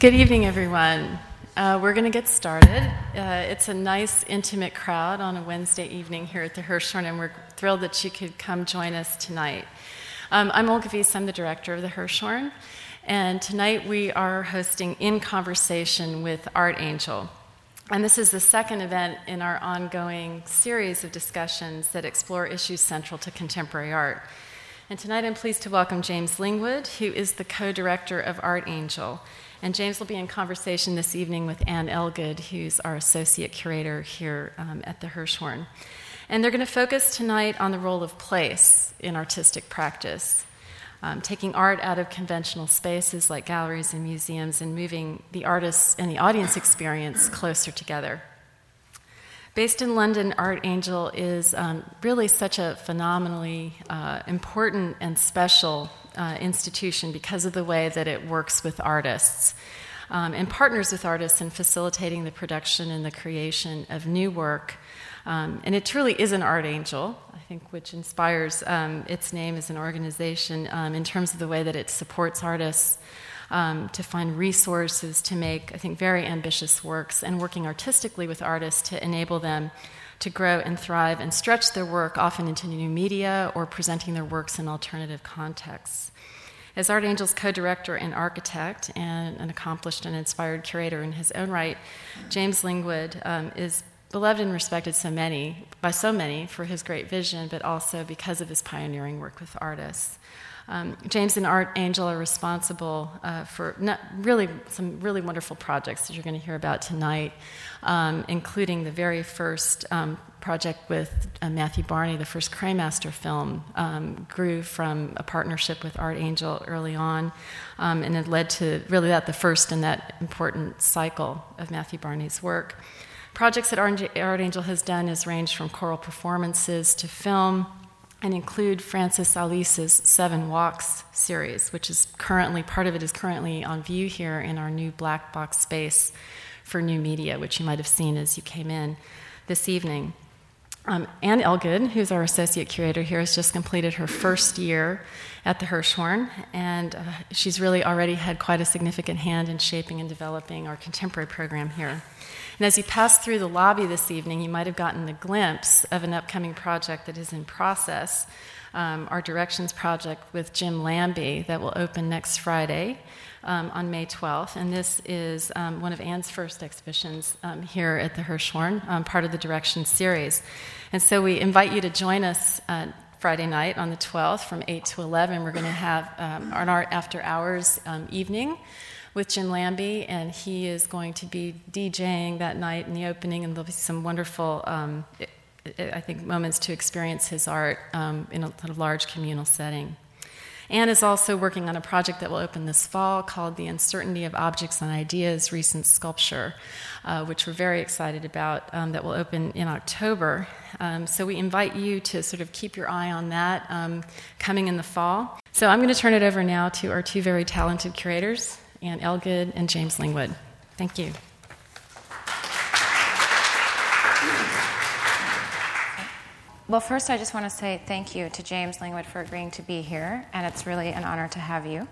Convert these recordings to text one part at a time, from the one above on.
Good evening, everyone. Uh, we're going to get started. Uh, it's a nice, intimate crowd on a Wednesday evening here at the Hirshhorn, and we're thrilled that you could come join us tonight. Um, I'm Olga Viso, I'm the director of the Hirshhorn, and tonight we are hosting In Conversation with Artangel. And this is the second event in our ongoing series of discussions that explore issues central to contemporary art. And tonight I'm pleased to welcome James Lingwood, who is the co director of Artangel. And James will be in conversation this evening with Anne Ellegood, who's our associate curator here um, at the Hirshhorn. And they're going to focus tonight on the role of place in artistic practice, um, taking art out of conventional spaces like galleries and museums and moving the artists and the audience experience closer together. Based in London, Artangel is um, really such a phenomenally uh, important and special uh, institution because of the way that it works with artists um, and partners with artists in facilitating the production and the creation of new work. Um, and it truly is an art angel, I think, which inspires um, its name as an organization um, in terms of the way that it supports artists um, to find resources to make, I think, very ambitious works and working artistically with artists to enable them to grow and thrive and stretch their work often into new media or presenting their works in alternative contexts. As Artangel's co director and architect, and an accomplished and inspired curator in his own right, James Lingwood um, is beloved and respected so many, by so many for his great vision, but also because of his pioneering work with artists. Um, James and Artangel are responsible uh, for really some really wonderful projects that you're going to hear about tonight, um, including the very first um, project with uh, Matthew Barney, the first Cremaster film, um, grew from a partnership with Artangel early on, um, and it led to really that the first in that important cycle of Matthew Barney's work. Projects that Art Angel has done has ranged from choral performances to film and include Francis Alÿs's Seven Walks series, which is currently, part of it is currently on view here in our new black box space for new media, which you might have seen as you came in this evening. Um, Anne Ellegood, who's our associate curator here, has just completed her first year at the Hirshhorn, and uh, she's really already had quite a significant hand in shaping and developing our contemporary program here. And as you pass through the lobby this evening, you might have gotten a glimpse of an upcoming project that is in process, um, our Directions project with Jim Lambie that will open next Friday. Um, on May 12th, and this is um, one of Anne's first exhibitions um, here at the Hirshhorn, um, part of the Direction series. And so we invite you to join us uh, Friday night on the 12th from 8 to 11. We're going to have um, an art after hours um, evening with Jim Lambie, and he is going to be DJing that night in the opening, and there'll be some wonderful, um, I think, moments to experience his art um, in a, a large communal setting. Anne is also working on a project that will open this fall called The Uncertainty of Objects and Ideas Recent Sculpture, uh, which we're very excited about, um, that will open in October. Um, so we invite you to sort of keep your eye on that um, coming in the fall. So I'm going to turn it over now to our two very talented curators, Anne Ellegood, and James Lingwood. Thank you. Well, first, I just want to say thank you to James Lingwood for agreeing to be here, and it's really an honor to have you.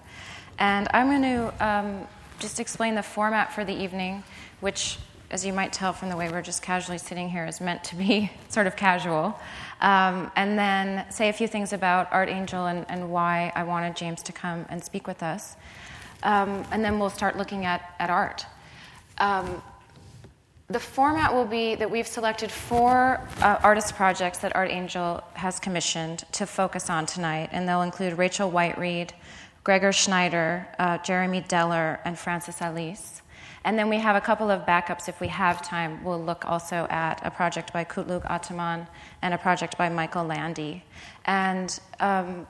And I'm going to um, just explain the format for the evening, which, as you might tell from the way we're just casually sitting here, is meant to be sort of casual. Um, and then say a few things about Artangel and, and why I wanted James to come and speak with us um, and then we'll start looking at, at art. The format will be that we've selected four uh, artist projects that Artangel has commissioned to focus on tonight, and they'll include Rachel Whiteread, Gregor Schneider, uh, Jeremy Deller, and Francis Alÿs. And then we have a couple of backups if we have time. We'll look also at a project by Kutluğ Ataman and a project by Michael Landy. And um,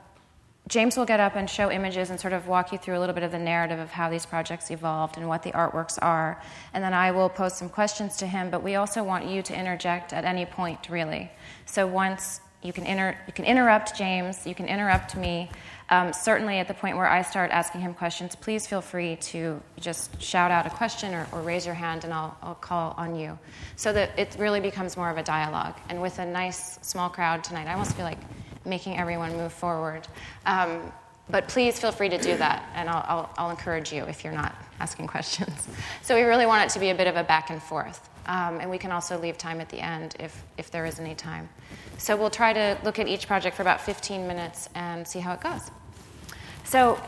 James will get up and show images and sort of walk you through a little bit of the narrative of how these projects evolved and what the artworks are. And then I will pose some questions to him, but we also want you to interject at any point, really. So once you can, inter- you can interrupt James, you can interrupt me. Um, certainly, at the point where I start asking him questions, please feel free to just shout out a question or, or raise your hand, and I'll, I'll, call on you. So that it really becomes more of a dialogue. And with a nice small crowd tonight, I almost feel like making everyone move forward. Um, but please feel free to do that, and I'll, I'll, I'll, encourage you if you're not asking questions. So we really want it to be a bit of a back and forth. Um, and we can also leave time at the end if, if there is any time. So we'll try to look at each project for about 15 minutes and see how it goes. So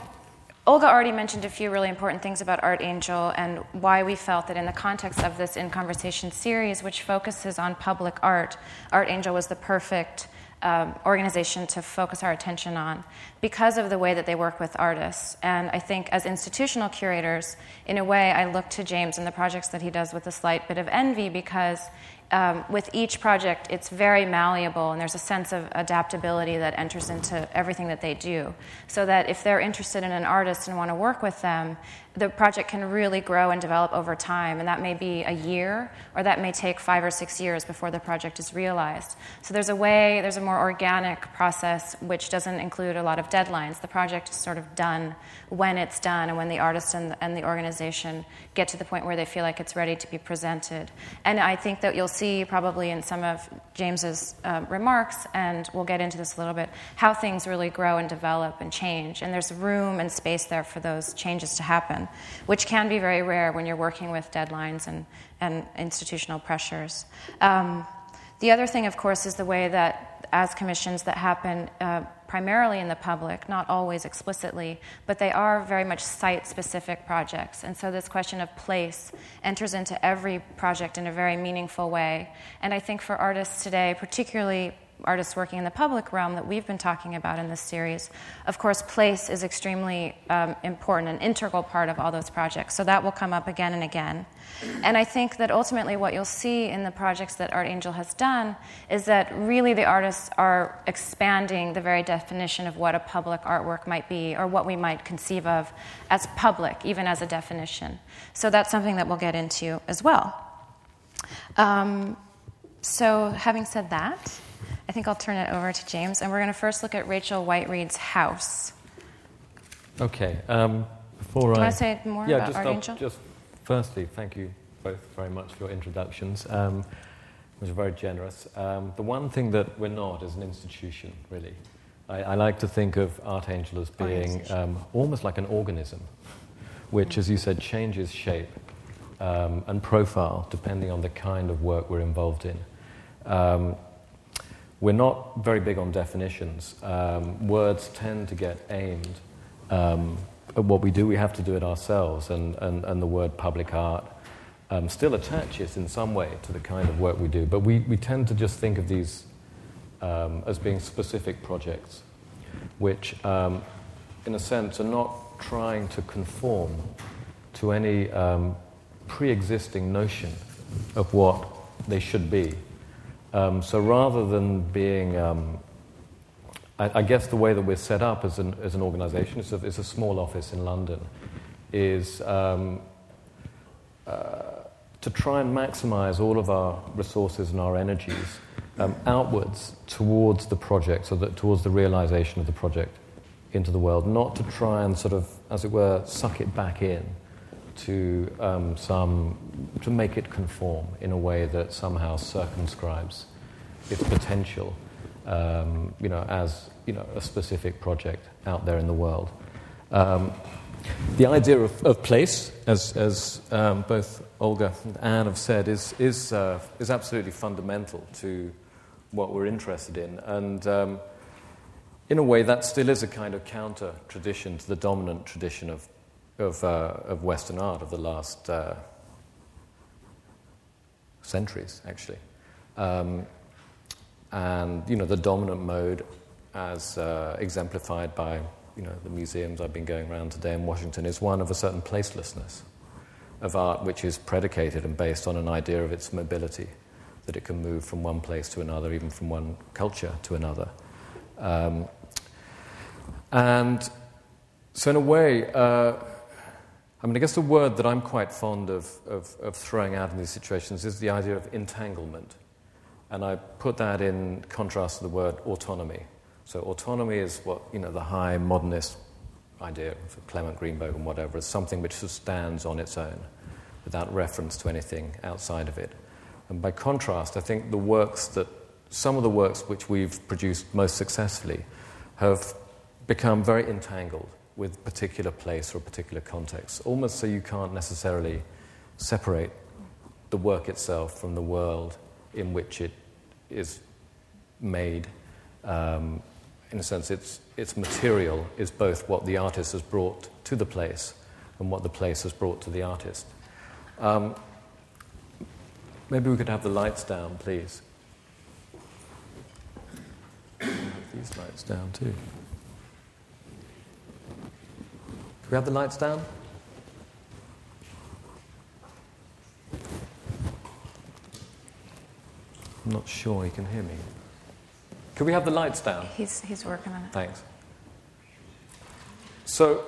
Olga already mentioned a few really important things about Artangel and why we felt that in the context of this In Conversation series, which focuses on public art, Artangel was the perfect um, organization to focus our attention on because of the way that they work with artists. And I think as institutional curators, in a way, I look to James and the projects that he does with a slight bit of envy because um, with each project, it's very malleable and there's a sense of adaptability that enters into everything that they do. So that if they're interested in an artist and want to work with them, the project can really grow and develop over time, and that may be a year, or that may take five or six years before the project is realized. So there's a way, there's a more organic process which doesn't include a lot of deadlines. The project is sort of done when it's done, and when the artist and the, and the organization get to the point where they feel like it's ready to be presented. And I think that you'll see probably in some of James's um, remarks, and we'll get into this a little bit, how things really grow and develop and change. And there's room and space there for those changes to happen which can be very rare when you're working with deadlines and, and institutional pressures. Um, the other thing, of course, is the way that as commissions that happen uh, primarily in the public, not always explicitly, but they are very much site specific projects. And so this question of place enters into every project in a very meaningful way. And I think for artists today, particularly artists working in the public realm that we've been talking about in this series, of course, place is extremely um, important, an integral part of all those projects. So that will come up again and again. And I think that ultimately what you'll see in the projects that Artangel has done is that really the artists are expanding the very definition of what a public artwork might be or what we might conceive of as public, even as a definition. So that's something that we'll get into as well. Um, so, having said that, I think I'll turn it over to James, and we're going to first look at Rachel Whiteread's house. Okay. Um, before Do I want to say more yeah, about just, Art just firstly, thank you both very much for your introductions, um, which are very generous. Um, the one thing that we're not is an institution, really. I, I like to think of Artangel as being um, almost like an organism, which, as you said, changes shape um, and profile depending on the kind of work we're involved in. We're not very big on definitions. Um, words tend to get aimed um, at what we do. We have to do it ourselves, and, and, and the word public art um, still attaches in some way to the kind of work we do. But we, we tend to just think of these um, as being specific projects, which, um, in a sense, are not trying to conform to any um, pre existing notion of what they should be. Um, so rather than being, um, I, I, guess the way that we're set up as an, as an organization, it's a, it's a small office in London, is um, uh, to try and maximize all of our resources and our energies um, outwards towards the project, so that towards the realization of the project into the world, not to try and sort of, as it were, suck it back in to um, some to make it conform in a way that somehow circumscribes its potential, um, you know, as you know a specific project out there in the world. Um, the idea of, of place, as, as um, both Olga and Anne have said, is, is, uh, is absolutely fundamental to what we're interested in. And um, in a way, that still is a kind of counter tradition to the dominant tradition of of, uh, of Western art of the last uh, centuries, actually. Um, and, you know, the dominant mode, as uh, exemplified by, you know, the museums I've been going around today in Washington, is one of a certain placelessness of art which is predicated and based on an idea of its mobility, that it can move from one place to another, even from one culture to another. Um, and so, in a way, uh, I mean, I guess the word that I'm quite fond of, of, of, throwing out in these situations is the idea of entanglement. And I put that in contrast to the word autonomy. So, autonomy is what, you know, the high modernist idea of Clement Greenberg and whatever, is something which stands on its own without reference to anything outside of it. And by contrast, I think the works that, some of the works which we've produced most successfully have become very entangled with particular place or a particular context, almost so you can't necessarily separate the work itself from the world in which it is made. Um, in a sense, its, its material is both what the artist has brought to the place and what the place has brought to the artist. Um, maybe we could have the lights down, please. These lights down too. Can we have the lights down? I'm not sure he can hear me. Can we have the lights down? He's, he's working on it. Thanks. So,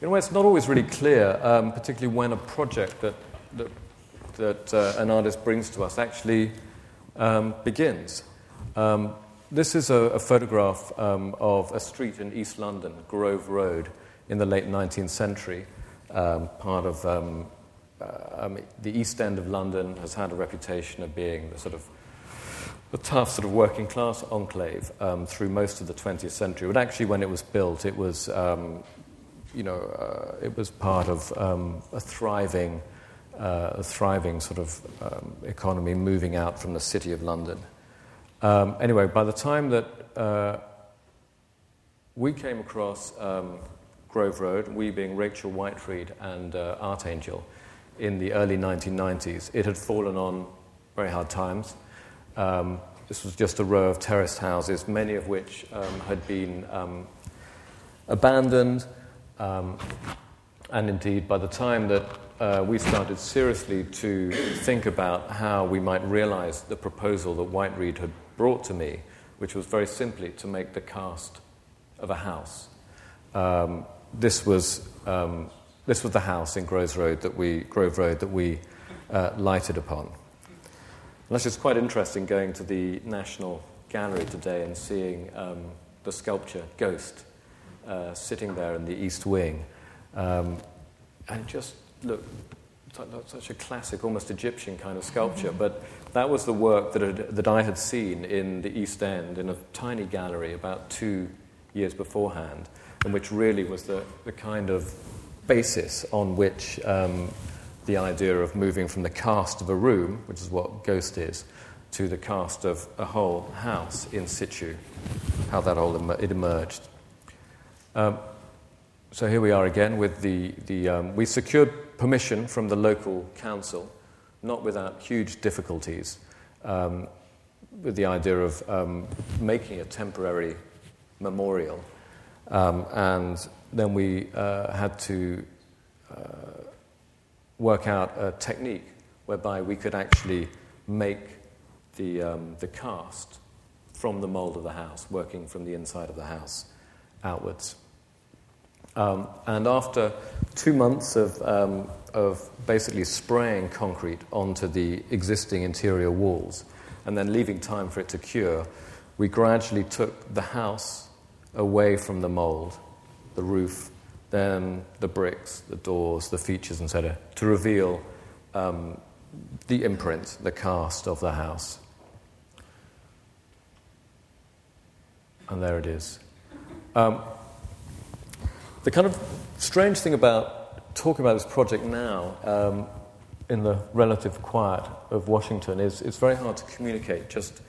in a way, it's not always really clear, um, particularly when a project that, that, that uh, an artist brings to us actually um, begins. Um, this is a, a photograph um, of a street in East London, Grove Road, in the late 19th century, um, part of um, uh, the East End of London has had a reputation of being the sort of a tough sort of working class enclave um, through most of the 20th century. But actually, when it was built, it was, um, you know, uh, it was part of um, a thriving, uh, a thriving sort of economy moving out from the city of London. Um, anyway, by the time that uh, we came across um, Grove Road, we being Rachel Whiteread and uh, Art Angel, in the early 1990s, it had fallen on very hard times. Um, this was just a row of terraced houses, many of which um, had been um, abandoned. Um, and indeed, by the time that uh, we started seriously to think about how we might realize the proposal that Whiteread had brought to me, which was very simply to make the cast of a house. Um, this was um, this was the house in Grove Road that we Grove Road that we uh, lighted upon. And that's just quite interesting going to the National Gallery today and seeing um, the sculpture Ghost uh, sitting there in the East Wing. Um, and just looked such a classic, almost Egyptian kind of sculpture. Mm-hmm. But that was the work that, had, that I had seen in the East End in a tiny gallery about two years beforehand, and which really was the, the kind of basis on which um, the idea of moving from the cast of a room, which is what Ghost is, to the cast of a whole house in situ, how that all em- it emerged. Um, so here we are again with the, the um, we secured permission from the local council, not without huge difficulties, um, with the idea of um, making a temporary memorial. Um, and then we uh, had to uh, work out a technique whereby we could actually make the, um, the cast from the mold of the house, working from the inside of the house outwards. Um, and after two months of, um, of basically spraying concrete onto the existing interior walls and then leaving time for it to cure, we gradually took the house away from the mold, the roof, then the bricks, the doors, the features, etc., to reveal um, the imprint, the cast of the house. And there it is. Um, the kind of strange thing about talking about this project now, um, in the relative quiet of Washington, is it's very hard to communicate just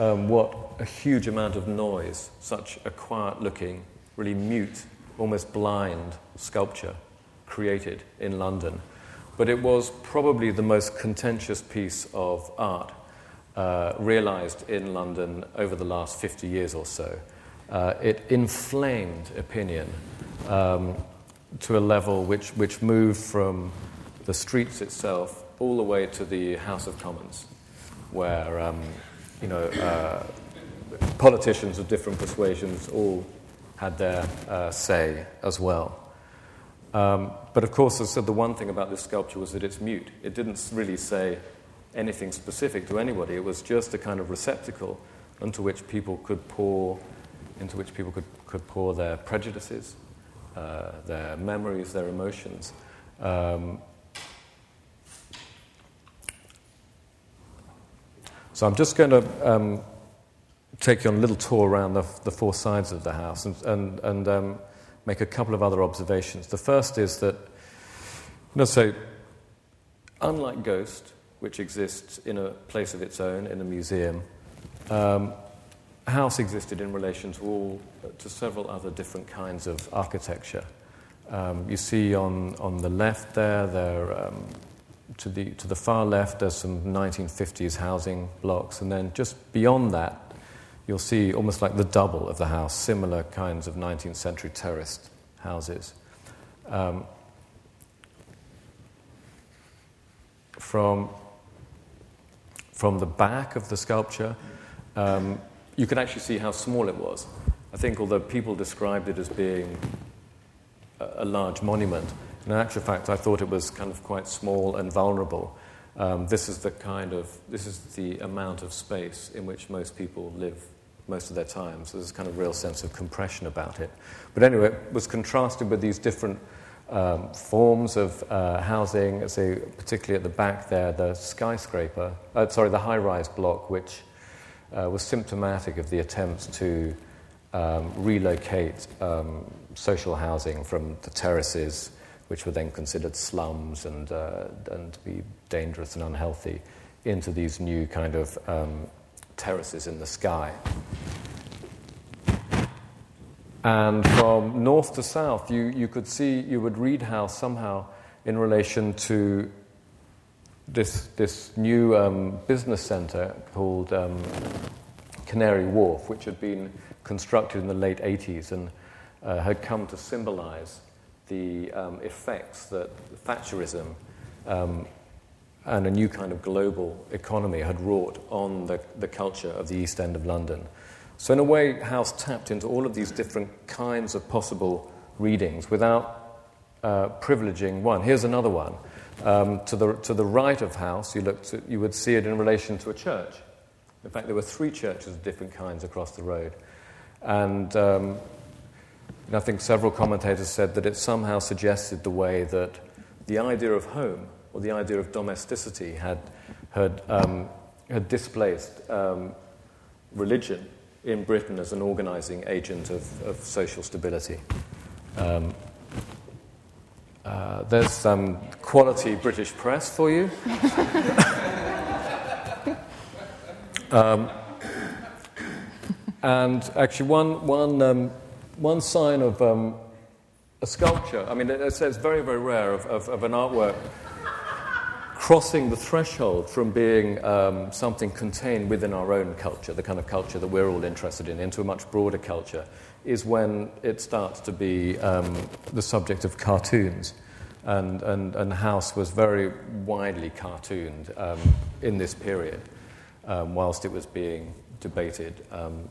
um, what a huge amount of noise such a quiet looking, really mute almost blind sculpture created in London. But it was probably the most contentious piece of art uh, realized in London over the last 50 years or so. Uh, it inflamed opinion um, to a level which, which moved from the streets itself all the way to the House of Commons, where um, you know, uh, politicians of different persuasions all had their uh, say as well. Um, but of course, as I said, the one thing about this sculpture was that it's mute. It didn't really say anything specific to anybody. It was just a kind of receptacle into which people could pour, into which people could, could pour their prejudices, uh, their memories, their emotions. Um, so I'm just going to um, take you on a little tour around the, the four sides of the house and, and, and um, make a couple of other observations. The first is that, you know, so unlike Ghost, which exists in a place of its own, in a museum, um, house existed in relation to all to several other different kinds of architecture. Um, you see on, on the left there, there um, to, the, to the far left, there's some 1950s housing blocks, and then just beyond that, you'll see almost like the double of the house, similar kinds of 19th century terraced houses. Um, from, from the back of the sculpture, um, you can actually see how small it was. I think, although people described it as being a, a large monument, in actual fact, I thought it was kind of quite small and vulnerable. Um, this is the kind of this is the amount of space in which most people live most of their time. So there's a kind of real sense of compression about it. But anyway, it was contrasted with these different um, forms of uh, housing. So particularly at the back there, the skyscraper, uh, sorry, the high-rise block, which uh, was symptomatic of the attempts to um, relocate um, social housing from the terraces, which were then considered slums and, uh, and to be dangerous and unhealthy, into these new kind of um, terraces in the sky. And from north to south, you, you could see, you would read how somehow in relation to this, this new um, business center called um, Canary Wharf, which had been constructed in the late 80s and uh, had come to symbolize the um, effects that Thatcherism um, and a new kind of global economy had wrought on the, the culture of the East End of London. So, in a way, House tapped into all of these different kinds of possible readings without uh, privileging one. Here's another one. Um, to, the, to the right of House, you, looked at, you would see it in relation to a church. In fact, there were three churches of different kinds across the road. And um, I think several commentators said that it somehow suggested the way that the idea of home or the idea of domesticity had, had, um, had displaced um, religion in Britain as an organizing agent of, of social stability. Uh, there's some quality British press for you. um, and actually, one, one, um, one sign of um, a sculpture, I mean, it's, it's very, very rare of, of, of an artwork crossing the threshold from being um, something contained within our own culture, the kind of culture that we're all interested in, into a much broader culture, is when it starts to be um, the subject of cartoons. And, and, and House was very widely cartooned um, in this period, um, whilst it was being debated um,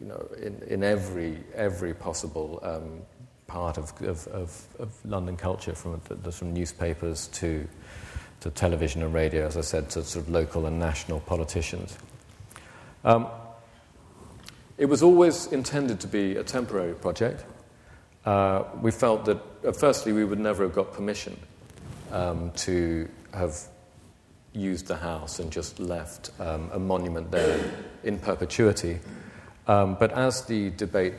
you know, in, in every, every possible um, part of, of, of, of, London culture, from, from newspapers to to television and radio, as I said, to sort of local and national politicians. Um, it was always intended to be a temporary project. Uh, we felt that, uh, firstly, we would never have got permission um, to have used the house and just left um, a monument there in perpetuity. Um, but as the debate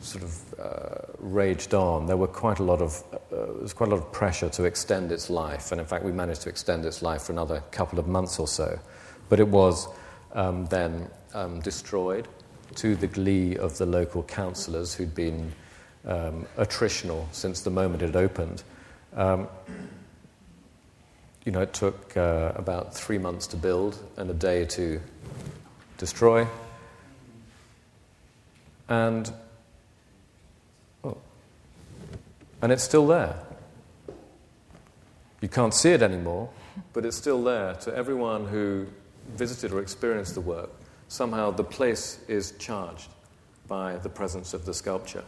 sort of uh, raged on, there were quite a lot of uh, there was quite a lot of pressure to extend its life, and in fact, we managed to extend its life for another couple of months or so. But it was um, then um, destroyed to the glee of the local councillors who'd been um, attritional since the moment it opened. Um, you know, it took uh, about three months to build and a day to destroy. And And it's still there. You can't see it anymore, but it's still there to everyone who visited or experienced the work. Somehow the place is charged by the presence of the sculpture.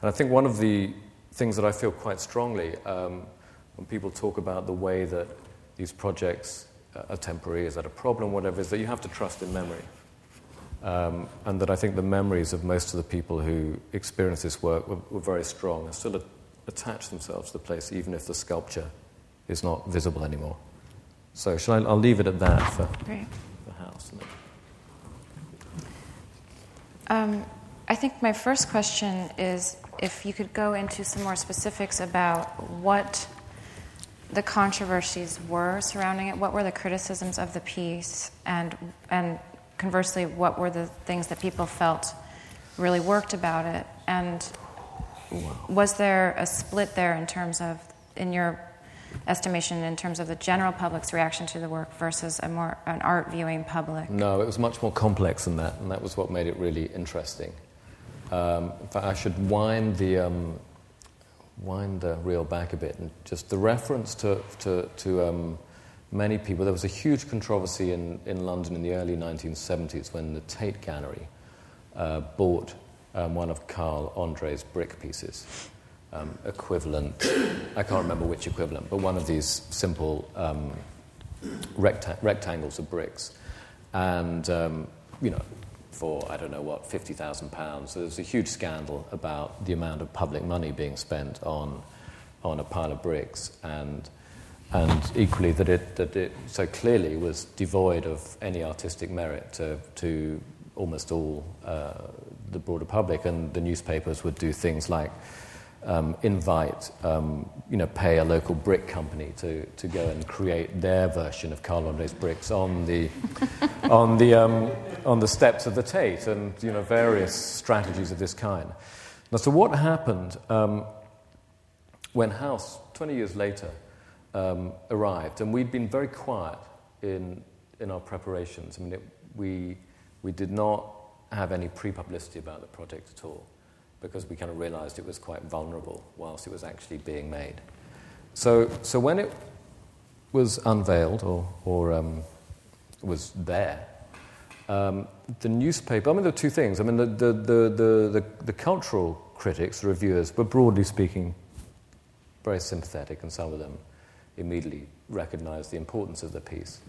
And I think one of the things that I feel quite strongly um, when people talk about the way that these projects are temporary, is that a problem, whatever, is that you have to trust in memory. Um, and that I think the memories of most of the people who experienced this work were, were very strong and still attach themselves to the place, even if the sculpture is not visible anymore. So, shall I, will leave it at that for Great. the house. Um, I think my first question is if you could go into some more specifics about what the controversies were surrounding it, what were the criticisms of the piece, and and conversely, what were the things that people felt really worked about it, and was there a split there in terms of, in your estimation, in terms of the general public's reaction to the work versus a more an art viewing public? No, it was much more complex than that, and that was what made it really interesting. Um, in fact, I should wind the um, wind the reel back a bit, and just the reference to to, to um, many people. There was a huge controversy in, in London in the early 1970s when the Tate Gallery uh, bought um, one of Carl Andre's brick pieces, um, equivalent. I can't remember which equivalent, but one of these simple um, recta- rectangles of bricks, and um, you know for, I don't know what, £50,000. So there's a huge scandal about the amount of public money being spent on, on a pile of bricks, and, and equally that it, that it so clearly was devoid of any artistic merit to, to almost all uh, the broader public, and the newspapers would do things like um, invite, um, you know, pay a local brick company to, to go and create their version of Carl Andre's bricks on the, on, the, um, on the steps of the Tate and, you know, various strategies of this kind. Now, so what happened um, when House, 20 years later, um, arrived, and we'd been very quiet in, in our preparations. I mean, it, we, we did not have any pre-publicity about the project at all because we kind of realized it was quite vulnerable whilst it was actually being made. So, so when it was unveiled or, or um, was there, um, the newspaper, I mean, there were two things. I mean, the, the, the, the, the cultural critics, the reviewers, were broadly speaking very sympathetic, and some of them immediately recognized the importance of the piece.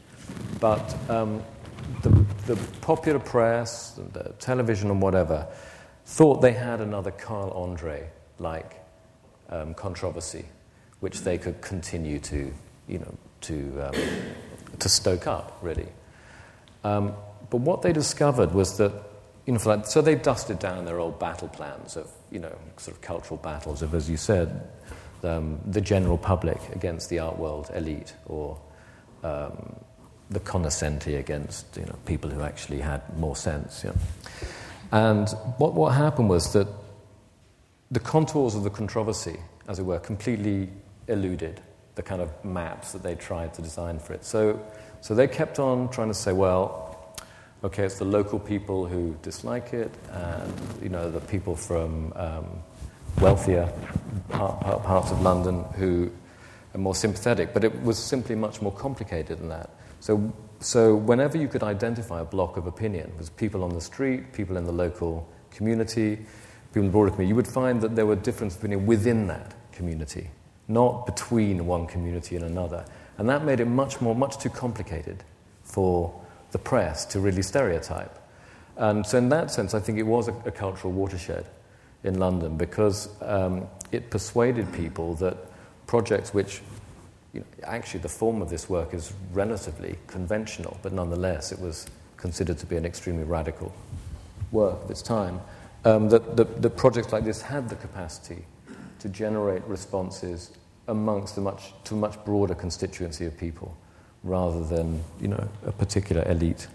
But um, the, the popular press, the television, and whatever, thought they had another Carl Andre like um, controversy, which they could continue to, you know, to, um, to stoke up, really. Um, but what they discovered was that, you know, like, so they dusted down their old battle plans of, you know, sort of cultural battles of, as you said, um, the general public against the art world elite or um, the cognoscenti against, you know, people who actually had more sense. You know. And what, what happened was that the contours of the controversy, as it were, completely eluded the kind of maps that they tried to design for it. So, so they kept on trying to say, well, okay, it's the local people who dislike it, and you know the people from um, wealthier parts of London who are more sympathetic. But it was simply much more complicated than that. So so, whenever you could identify a block of opinion, was people on the street, people in the local community, people in the broader community, you would find that there were differences within that community, not between one community and another. And that made it much more, much too complicated for the press to really stereotype. And so, in that sense, I think it was a, a cultural watershed in London because um, it persuaded people that projects which you know, actually the form of this work is relatively conventional, but nonetheless it was considered to be an extremely radical work of its time. Um, that, that projects like this had the capacity to generate responses amongst a much, to a much broader constituency of people rather than you know, a particular elite.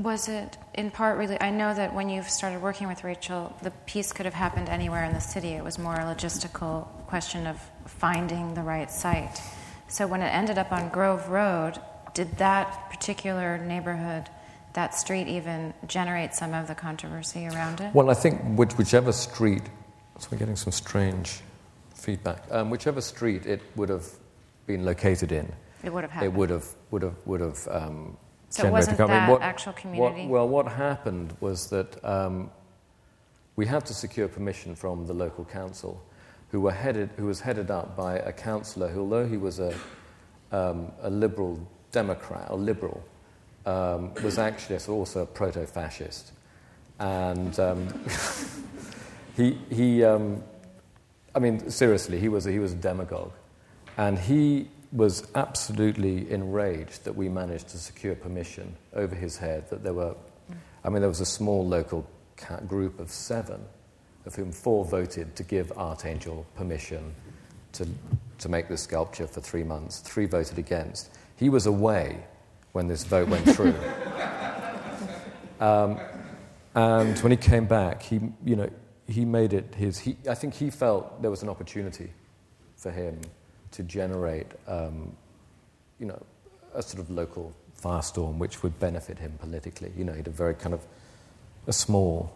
Was it in part really? I know that when you started working with Rachel, the piece could have happened anywhere in the city. It was more a logistical question of finding the right site. So when it ended up on Grove Road, did that particular neighborhood, that street even generate some of the controversy around it? Well, I think which, whichever street, so we're getting some strange feedback, um, whichever street it would have been located in, it would have happened. It would have, would have, would have um, so it wasn't that what, actual community? What, well, what happened was that um, we had to secure permission from the local council, who, were headed, who was headed up by a councillor who, although he was a, um, a liberal Democrat, or liberal, um, was actually also a proto fascist. And um, he, he um, I mean, seriously, he was, a, he was a demagogue. And he was absolutely enraged that we managed to secure permission over his head, that there were, I mean, there was a small local group of seven, of whom four voted to give Artangel permission to, to make this sculpture for three months. Three voted against. He was away when this vote went through. um, and when he came back, he, you know, he made it his. He, I think he felt there was an opportunity for him to generate, um, you know, a sort of local firestorm which would benefit him politically. You know, he had a very kind of a small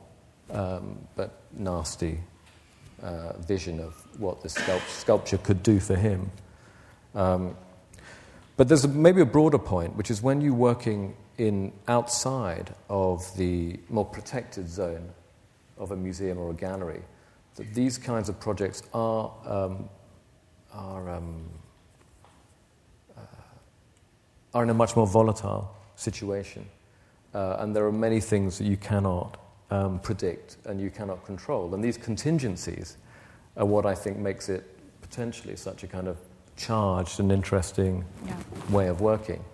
um, but nasty uh, vision of what the sculpt- sculpture could do for him. Um, but there's a, maybe a broader point, which is when you're working in outside of the more protected zone of a museum or a gallery, that these kinds of projects are um, are um, uh, are in a much more volatile situation, uh, and there are many things that you cannot um, predict and you cannot control, and these contingencies are what I think makes it potentially such a kind of charged and interesting yeah. way of working.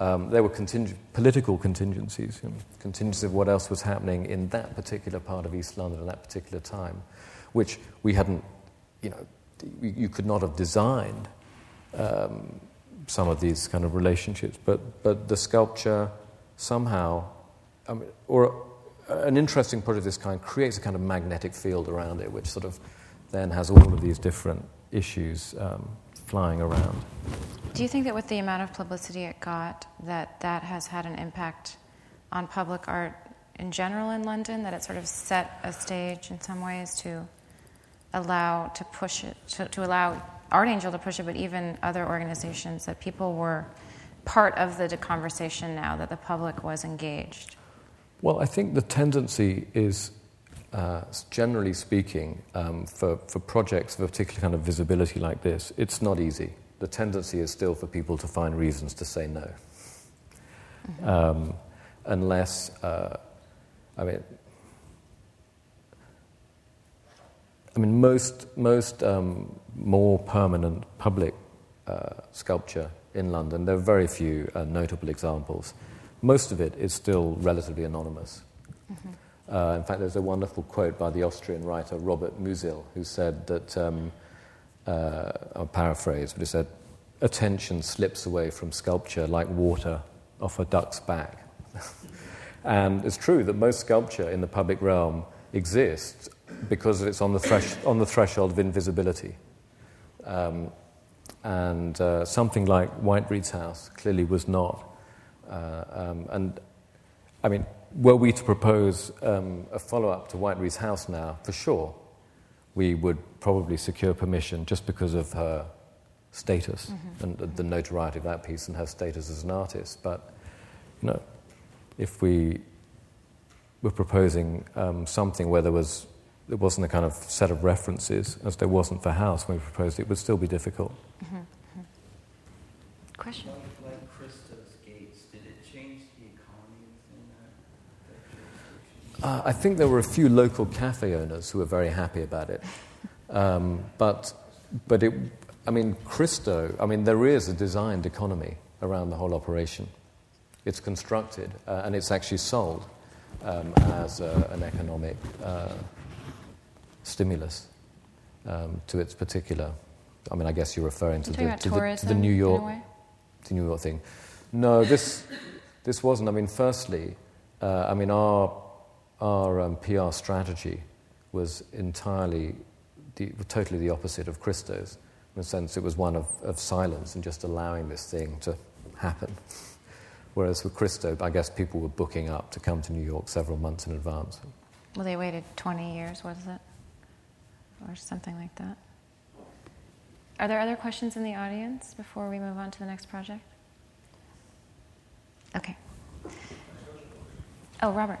Um, there were conting- political contingencies, you know, contingencies of what else was happening in that particular part of East London at that particular time, which we hadn't, you know, you could not have designed um, some of these kind of relationships. But, but the sculpture somehow, I mean, or an interesting project of this kind creates a kind of magnetic field around it, which sort of then has all of these different issues um, flying around. Do you think that with the amount of publicity it got, that that has had an impact on public art in general in London? That it sort of set a stage in some ways to allow to push it, to, to allow Artangel to push it, but even other organizations that people were part of the conversation now, that the public was engaged? Well, I think the tendency is uh, generally speaking, um, for, for projects of a particular kind of visibility like this, it's not easy. The tendency is still for people to find reasons to say no. Mm-hmm. Um, unless, uh, I mean, I mean, most, most um, more permanent public uh, sculpture in London, there are very few uh, notable examples. Most of it is still relatively anonymous. Mm-hmm. Uh, in fact, there's a wonderful quote by the Austrian writer Robert Musil, who said that, um, uh, I'll paraphrase, but he said, attention slips away from sculpture like water off a duck's back. and it's true that most sculpture in the public realm exists because it's on the, thresh- on the threshold of invisibility. Um, and uh, something like Whiteread's house clearly was not. Uh, um, and I mean, were we to propose um, a follow up to Whiteread's house now, for sure, we would probably secure permission just because of her status mm-hmm. and the notoriety of that piece and her status as an artist. But, you know, if we were proposing um, something where there was there wasn't a kind of set of references as there wasn't for House when we proposed it, it would still be difficult. Mm-hmm. mm-hmm. Question. Uh, I think there were a few local cafe owners who were very happy about it. Um, but, but it, I mean, Christo, I mean, there is a designed economy around the whole operation. It's constructed uh, and it's actually sold um, as a, an economic uh, stimulus um, to its particular. I mean, I guess you're referring to, the, to, the, to the, New York, the New York thing. No, this this wasn't. I mean, firstly, uh, I mean, our our um, PR strategy was entirely, the, totally the opposite of Christo's. In a sense, it was one of, of silence and just allowing this thing to happen. Whereas with Christo, I guess people were booking up to come to New York several months in advance. Well, they waited 20 years, was it? Or something like that. Are there other questions in the audience before we move on to the next project? Okay. Oh, Robert.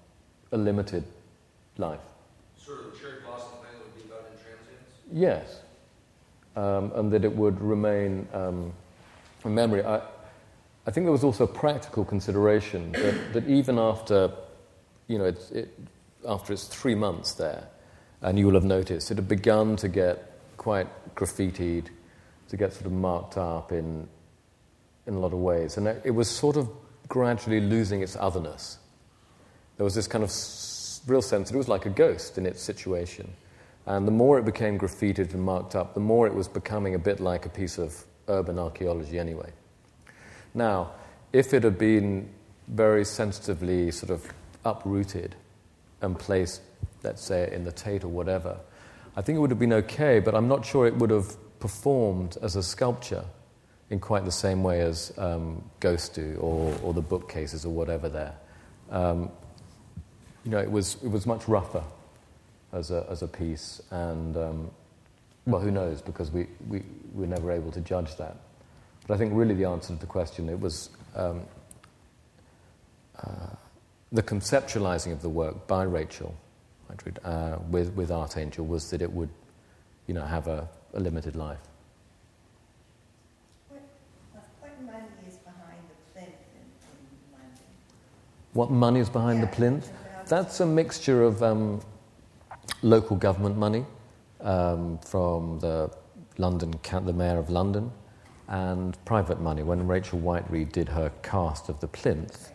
a limited life. Sort of the cherry blossom thing would be transience? Yes. Um, and that it would remain um, a memory. I, I think there was also a practical consideration that, that even after, you know, it, it, after its three months there, and you will have noticed, it had begun to get quite graffitied, to get sort of marked up in, in a lot of ways. And it was sort of gradually losing its otherness. There was this kind of real sense that it was like a ghost in its situation. And the more it became graffitied and marked up, the more it was becoming a bit like a piece of urban archaeology anyway. Now, if it had been very sensitively sort of uprooted and placed, let's say, in the Tate or whatever, I think it would have been okay, but I'm not sure it would have performed as a sculpture in quite the same way as um, ghosts do or, or the bookcases or whatever there. Um, you know, it was, it was much rougher as a, as a piece, and um, well, who knows, because we, we were never able to judge that. But I think really the answer to the question, it was um, uh, the conceptualizing of the work by Rachel uh, with, with Artangel was that it would, you know, have a, a limited life. What money is behind yeah, the plinth? That's a mixture of um, local government money um, from the London, the mayor of London, and private money. When Rachel Whiteread did her cast of the plinth,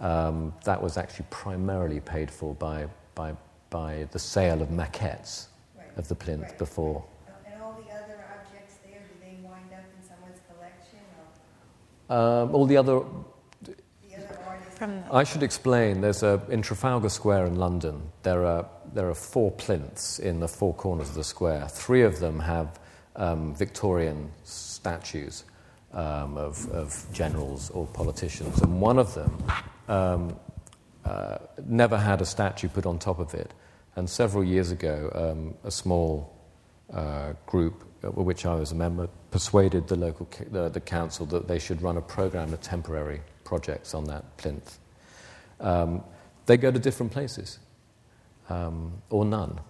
um, that was actually primarily paid for by, by, by the sale of maquettes right. of the plinth right. before. And all the other objects there, do they wind up in someone's collection? Um, all the other I should explain. There's a in Trafalgar Square in London. There are there are four plinths in the four corners of the square. Three of them have um, Victorian statues um, of, of, generals or politicians, and one of them um, uh, never had a statue put on top of it. And several years ago, um, a small uh, group, of which I was a member, persuaded the local the, the council that they should run a program of temporary projects on that plinth. Um, they go to different places, um, or none,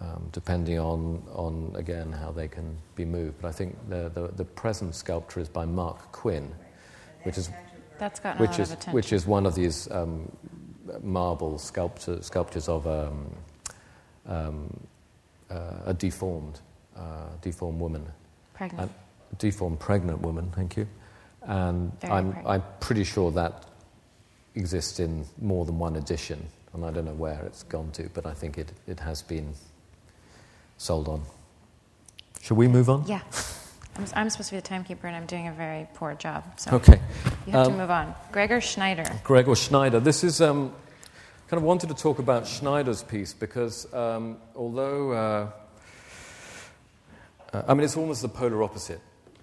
um, depending on, on, again, how they can be moved. But I think the, the, the present sculpture is by Marc Quinn, which is, which is, which is one of these um, marble sculpture, sculptures of um, um, uh, a deformed, uh, deformed woman. Pregnant. A deformed pregnant woman, thank you. And I'm, I'm pretty sure that exists in more than one edition, and I don't know where it's gone to, but I think it, it has been sold on. Shall we move on? Yeah. I'm, I'm supposed to be the timekeeper, and I'm doing a very poor job. So okay. You have um, to move on. Gregor Schneider. Gregor Schneider. This is um, kind of wanted to talk about Schneider's piece because um, although uh, uh, I mean it's almost the polar opposite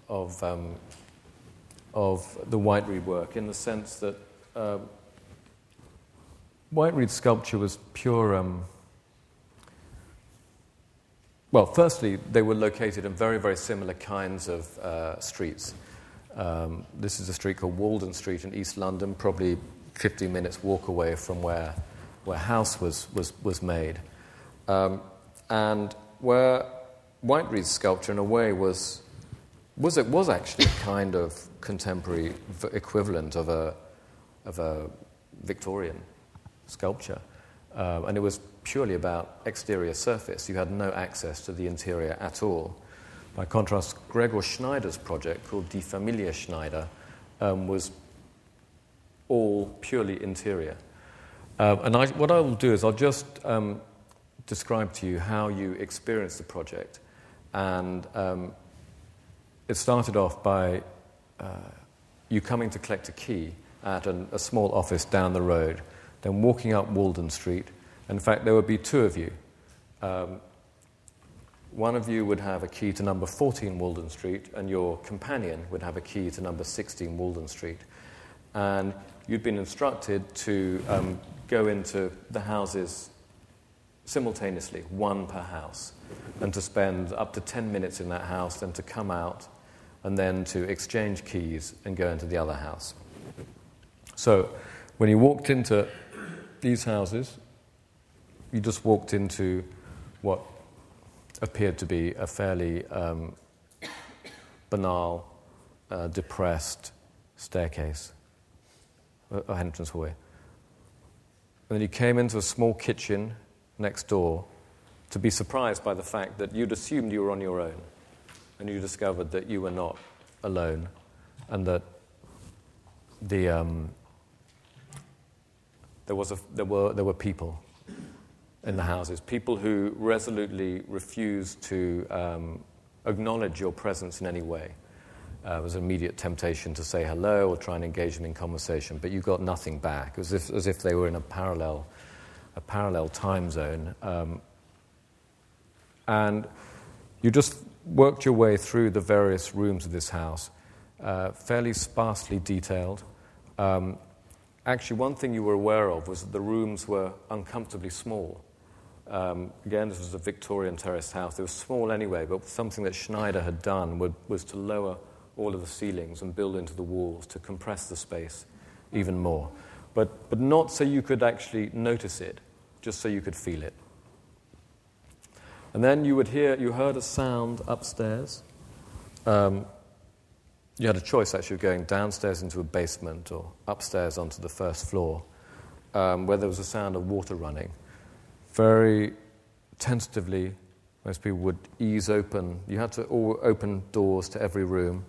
of um, of the Whiteread work in the sense that uh, Whiteread sculpture was pure. Um, well, firstly, they were located in very, very similar kinds of uh, streets. Um, this is a street called Walden Street in East London, probably 15 minutes walk away from where, where House was, was, was made. Um, and where Whiteread's sculpture, in a way, was was it was actually a kind of contemporary equivalent of a, of a Victorian sculpture. Uh, and it was purely about exterior surface. You had no access to the interior at all. By contrast, Gregor Schneider's project, called Die Familie Schneider, um, was all purely interior. Uh, and I, what I will do is I'll just um, describe to you how you experience the project and um, it started off by uh, you coming to collect a key at an, a small office down the road, then walking up Walden Street. In fact, there would be two of you. Um, one of you would have a key to number 14 Walden Street, and your companion would have a key to number 16 Walden Street. And you'd been instructed to um, go into the houses simultaneously, one per house, and to spend up to 10 minutes in that house, then to come out and then to exchange keys and go into the other house. So when you walked into these houses, you just walked into what appeared to be a fairly um, banal, uh, depressed staircase, uh, entrance hallway. And then you came into a small kitchen next door to be surprised by the fact that you'd assumed you were on your own, and you discovered that you were not alone, and that the, um, there, was a, there, were, there were people in the houses, people who resolutely refused to um, acknowledge your presence in any way. Uh, it was an immediate temptation to say hello or try and engage them in conversation, but you got nothing back. It was as if, as if they were in a parallel, a parallel time zone. Um, and you just worked your way through the various rooms of this house, uh, fairly sparsely detailed. Um, actually, one thing you were aware of was that the rooms were uncomfortably small. Um, again, this was a Victorian terraced house. It was small anyway, but something that Schneider had done would, was to lower all of the ceilings and build into the walls to compress the space even more. But, but not so you could actually notice it, just so you could feel it. And then you would hear, you heard a sound upstairs. Um, you had a choice actually of going downstairs into a basement or upstairs onto the first floor, um, where there was a sound of water running. Very tentatively, most people would ease open. You had to open doors to every room,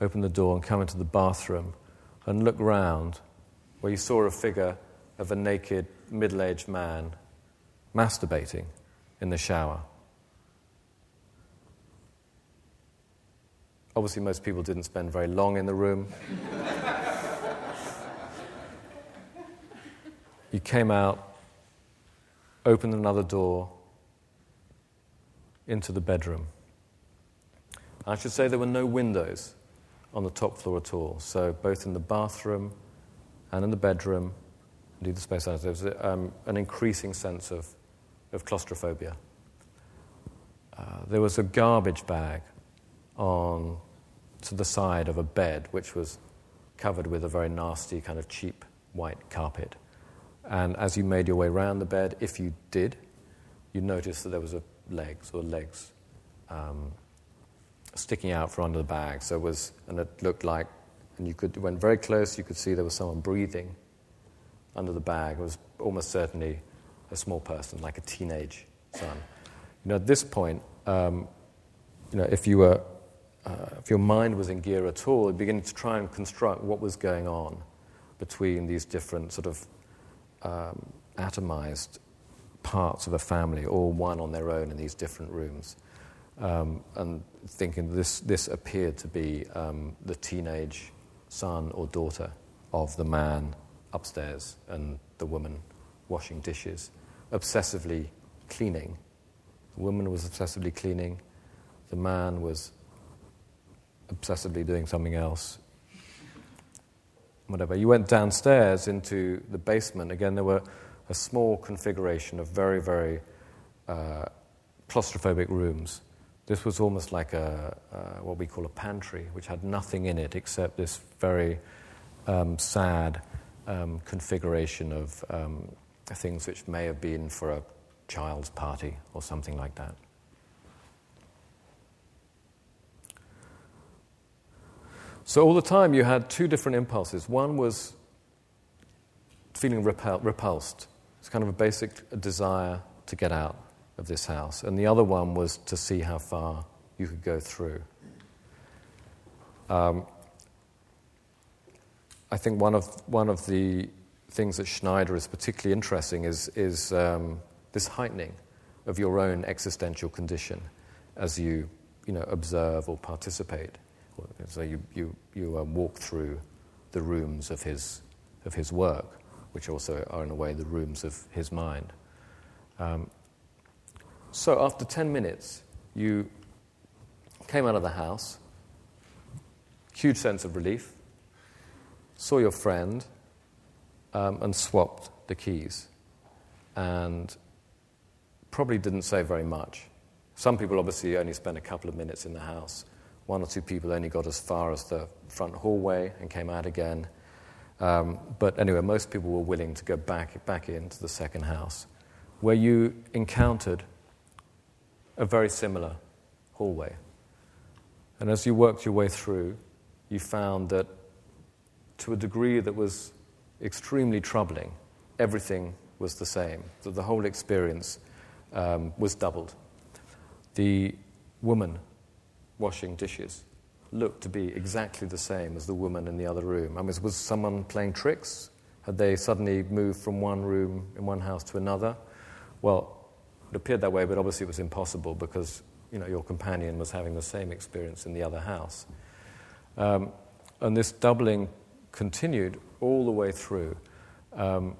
open the door and come into the bathroom and look round, where you saw a figure of a naked, middle aged man masturbating in the shower. Obviously, most people didn't spend very long in the room. you came out, opened another door into the bedroom. I should say there were no windows on the top floor at all. So, both in the bathroom and in the bedroom, indeed the space there was um, an increasing sense of of claustrophobia. Uh, there was a garbage bag on to the side of a bed which was covered with a very nasty kind of cheap white carpet. And as you made your way around the bed, if you did, you noticed that there was a legs or legs um, sticking out from under the bag. So it was, and it looked like, and you could, went very close, you could see there was someone breathing under the bag. It was almost certainly a small person, like a teenage son. You know, at this point, um, you know, if you were, uh, if your mind was in gear at all, beginning to try and construct what was going on between these different sort of um, atomized parts of a family, all one on their own in these different rooms, um, and thinking this this appeared to be um, the teenage son or daughter of the man upstairs and the woman washing dishes obsessively cleaning. The woman was obsessively cleaning, the man was obsessively doing something else. Whatever. You went downstairs into the basement. Again, there were a small configuration of very, very uh, claustrophobic rooms. This was almost like a, uh, what we call a pantry, which had nothing in it except this very um, sad um, configuration of um, things which may have been for a child's party or something like that. So, all the time you had two different impulses. One was feeling repel- repulsed, it's kind of a basic desire to get out of this house. And the other one was to see how far you could go through. Um, I think one of, one of the things that Schneider is particularly interesting is, is um, this heightening of your own existential condition as you, you know, observe or participate. So you, you, you uh, walk through the rooms of his, of his work, which also are, in a way, the rooms of his mind. Um, so after 10 minutes, you came out of the house, huge sense of relief, saw your friend, um, and swapped the keys. And probably didn't say very much. Some people obviously only spent a couple of minutes in the house. One or two people only got as far as the front hallway and came out again. Um, but anyway, most people were willing to go back, back into the second house, where you encountered a very similar hallway. And as you worked your way through, you found that to a degree that was extremely troubling, everything was the same, that the whole experience um, was doubled. The woman washing dishes looked to be exactly the same as the woman in the other room. I mean, was someone playing tricks? Had they suddenly moved from one room in one house to another? Well, it appeared that way, but obviously it was impossible because you know, your companion was having the same experience in the other house. Um, and this doubling continued all the way through. Um,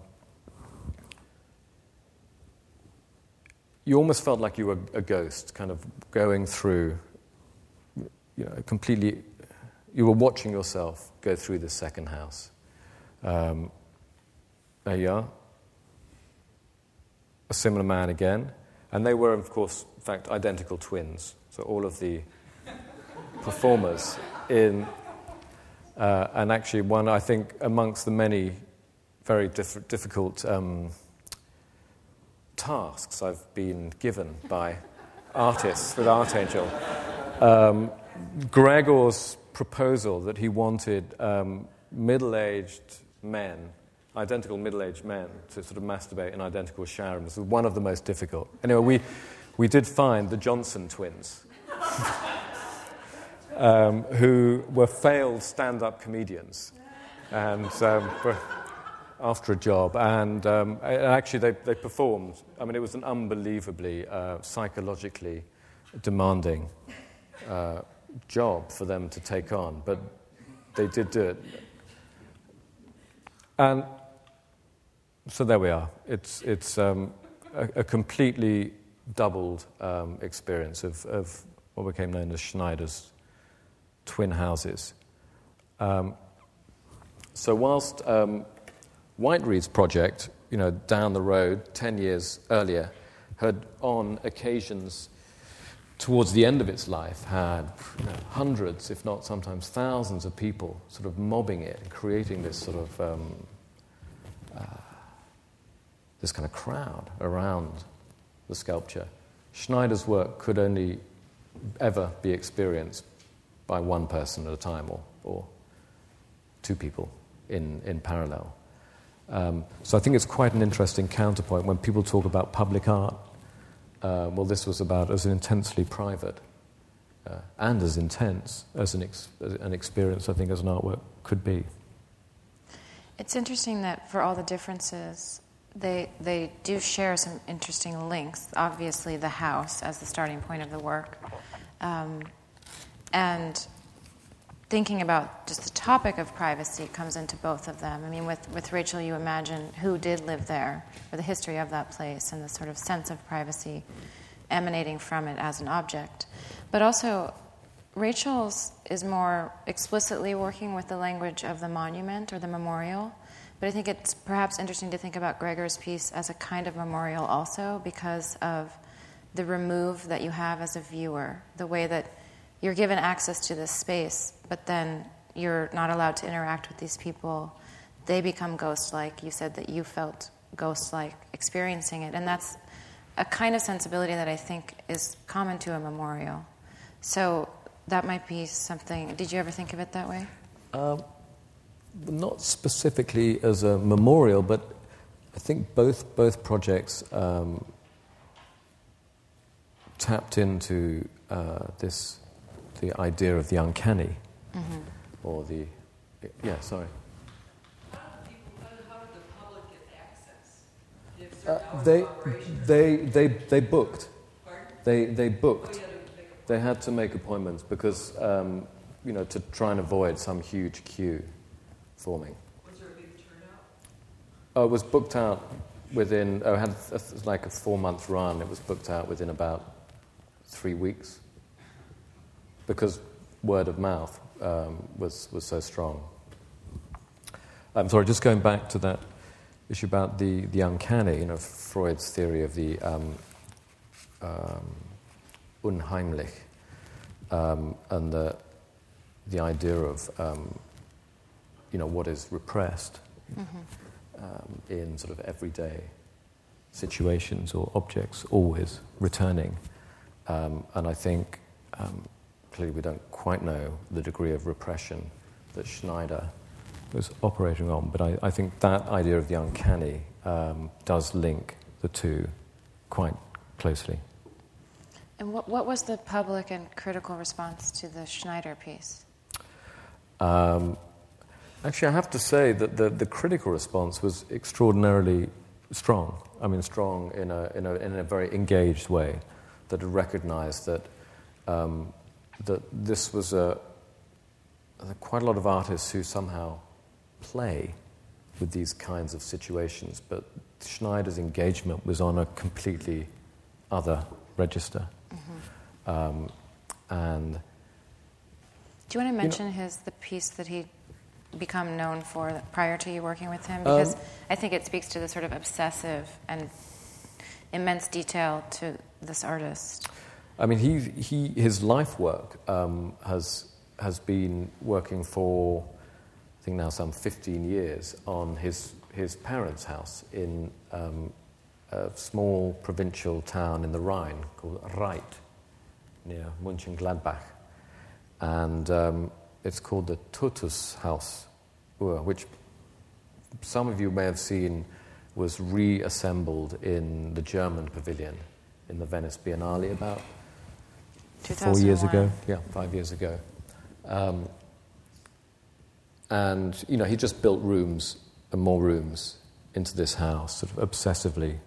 you almost felt like you were a ghost, kind of going through, you know, completely. You were watching yourself go through the second house. Um, there you are. A similar man again. And they were, of course, in fact, identical twins. So all of the performers in, uh, and actually, one, I think, amongst the many very diff- difficult. Um, tasks I've been given by artists with Artangel. Um, Gregor's proposal that he wanted um, middle aged men, identical middle aged men, to sort of masturbate in identical shower rooms was one of the most difficult. Anyway, we, we did find the Johnson twins. um, who were failed stand up comedians. And um, after a job, and um, actually they, they performed. I mean, it was an unbelievably uh, psychologically demanding uh, job for them to take on, but they did do it. And so there we are. It's, it's um, a, a, completely doubled um, experience of, of, what became known as Schneider's twin houses. Um, so, whilst um, Whiteread's project, you know, down the road, 10 years earlier, had on occasions towards the end of its life had you know, hundreds, if not sometimes thousands of people sort of mobbing it and creating this sort of um, uh, this kind of crowd around the sculpture. Schneider's work could only ever be experienced by one person at a time or, or two people in, in parallel. Um, so I think it's quite an interesting counterpoint when people talk about public art. Uh, well, this was about as intensely private uh, and as intense as an, ex- an experience, I think, as an artwork could be. It's interesting that for all the differences, they, they do share some interesting links. Obviously, the house as the starting point of the work. Um, and thinking about just the topic of privacy comes into both of them. I mean, with, with Rachel, you imagine who did live there, or the history of that place, and the sort of sense of privacy emanating from it as an object. But also, Rachel's is more explicitly working with the language of the monument or the memorial. But I think it's perhaps interesting to think about Gregor's piece as a kind of memorial also because of the remove that you have as a viewer, the way that you're given access to this space, but then you're not allowed to interact with these people. They become ghost like. You said that you felt ghost like experiencing it. And that's a kind of sensibility that I think is common to a memorial. So that might be something. Did you ever think of it that way? Um, not specifically as a memorial, but I think both, both projects um, tapped into uh, this the idea of the uncanny, mm-hmm. or the yeah. Sorry. Uh, they, they, they, they booked. They, they booked. They had to make appointments because, um, you know, to try and avoid some huge queue forming. Was there a big turnout? Oh, it was booked out within, oh, it had a, like a four month run. It was booked out within about three weeks because word of mouth um, was, was so strong. I'm sorry, just going back to that issue about the, the uncanny, you know, Freud's theory of the um, um, unheimlich um, and the, the idea of um, you know, what is repressed um, in sort of everyday situations or objects, always returning. Um, and I think um, clearly we don't quite know the degree of repression that Schneider was operating on, but I, I think that idea of the uncanny um, does link the two quite closely. And what, what was the public and critical response to the Schneider piece? Um, actually, I have to say that the, the critical response was extraordinarily strong. I mean, strong in a, in a, in a very engaged way that recognized that, um, that this was a, quite a lot of artists who somehow play with these kinds of situations, but Schneider's engagement was on a completely other register. Mm-hmm. Um, and do you want to mention you know, his the piece that he become known for prior to you working with him? Because um, I think it speaks to the sort of obsessive and immense detail to this artist. I mean, he, he his life work um, has has been working for I think now some 15 years on his his parents' house in um, a small provincial town in the Rhine called Rheydt, near Mönchengladbach. And um, it's called the Totes Haus, which some of you may have seen was reassembled in the German pavilion in the Venice Biennale about four years ago. Yeah, five years ago. Um, and, you know, he just built rooms and more rooms into this house, sort of obsessively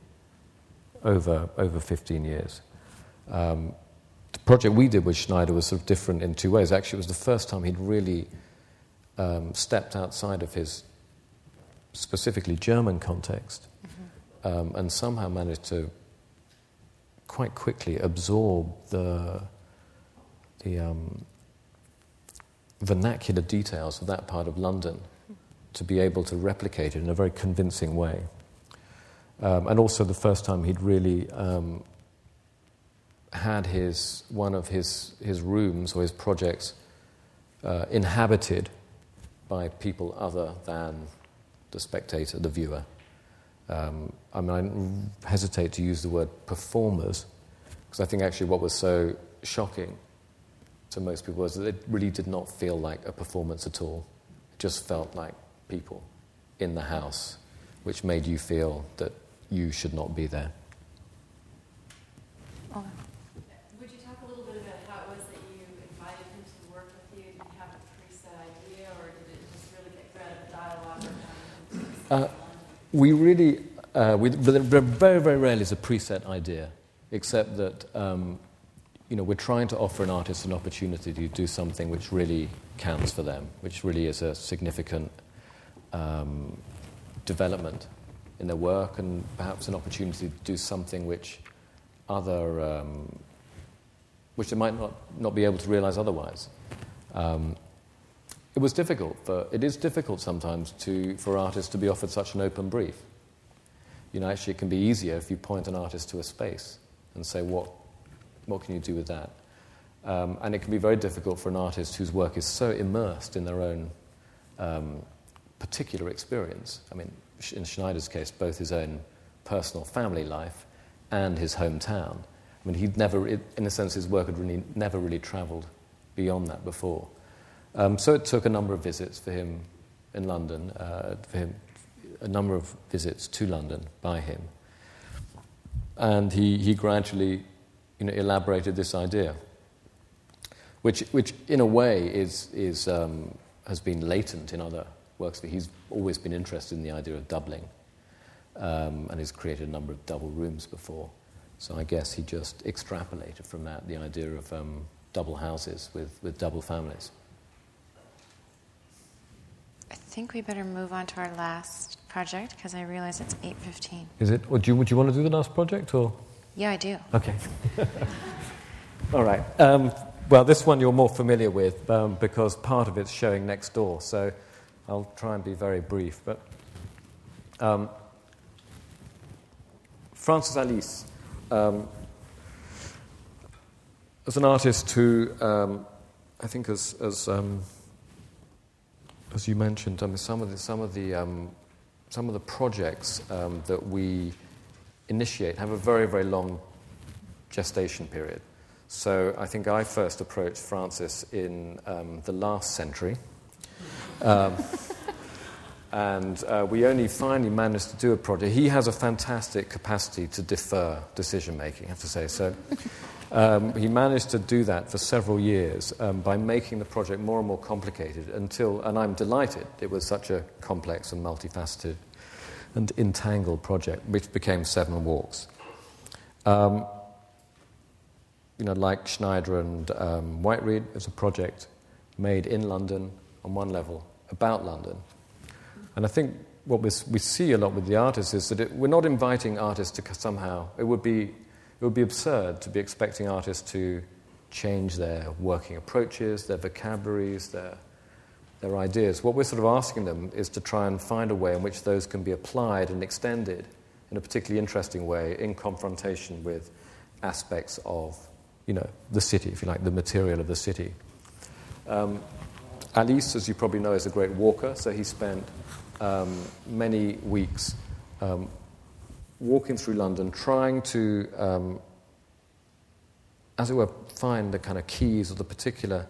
over, over 15 years. Um, the project we did with Schneider was sort of different in two ways. Actually, it was the first time he'd really um, stepped outside of his specifically German context mm-hmm. um, and somehow managed to quite quickly absorb the, the um, vernacular details of that part of London to be able to replicate it in a very convincing way. Um, and also the first time he'd really um, had his, one of his, his rooms or his projects uh, inhabited by people other than the spectator, the viewer. Um, I mean, I hesitate to use the word performers because I think actually what was so shocking to most people was that it really did not feel like a performance at all. It just felt like people in the house, which made you feel that you should not be there. Would you talk a little bit about how it was that you invited him to work with you? Did you have a preset idea, or did it just really get bred of a dialogue? Uh, we really, uh, we, very, very rarely is a preset idea, except that um, you know, we're trying to offer an artist an opportunity to do something which really counts for them, which really is a significant um, development in their work and perhaps an opportunity to do something which other um, which they might not, not be able to realize otherwise. Um, it was difficult it is difficult sometimes to for artists to be offered such an open brief. You know, actually, it can be easier if you point an artist to a space and say, "What, what can you do with that?" Um, and it can be very difficult for an artist whose work is so immersed in their own um, particular experience. I mean, in Schneider's case, both his own personal family life and his hometown. I mean, he'd never, in a sense, his work had really never really travelled beyond that before. Um, so it took a number of visits for him in London, uh, for him, a number of visits to London by him. And he, he gradually you know, elaborated this idea, which, which in a way is, is, um, has been latent in other works for. He's always been interested in the idea of doubling um, and has created a number of double rooms before. So I guess he just extrapolated from that the idea of um, double houses with, with double families. I think we better move on to our last project because I realize it's 8.15. Is it? Would you, would you want to do the last project or? Yeah, I do. Okay. All right. Um, well, this one you're more familiar with um, because part of it's showing next door. So I'll try and be very brief. But um, Francis Alÿs, um, as an artist who um, I think has, has um, as you mentioned, I mean, some of the, some of the, um, some of the projects um, that we initiate have a very, very long gestation period. So I think I first approached Francis in um, the last century. Um, and uh, we only finally managed to do a project. He has a fantastic capacity to defer decision making, I have to say. So um, he managed to do that for several years um, by making the project more and more complicated until, and I'm delighted it was such a complex and multifaceted and entangled project, which became Seven Walks. Um, you know, like Schneider and um, Whiteread, it's a project made in London on one level about London and I think what we see a lot with the artists is that it, we're not inviting artists to somehow, it would, be, it would be absurd to be expecting artists to change their working approaches, their vocabularies, their, their ideas. What we're sort of asking them is to try and find a way in which those can be applied and extended in a particularly interesting way in confrontation with aspects of you know, the city, if you like, the material of the city. Um, Alÿs, as you probably know, is a great walker, so he spent um, many weeks um, walking through London, trying to, um, as it were, find the kind of keys or the particular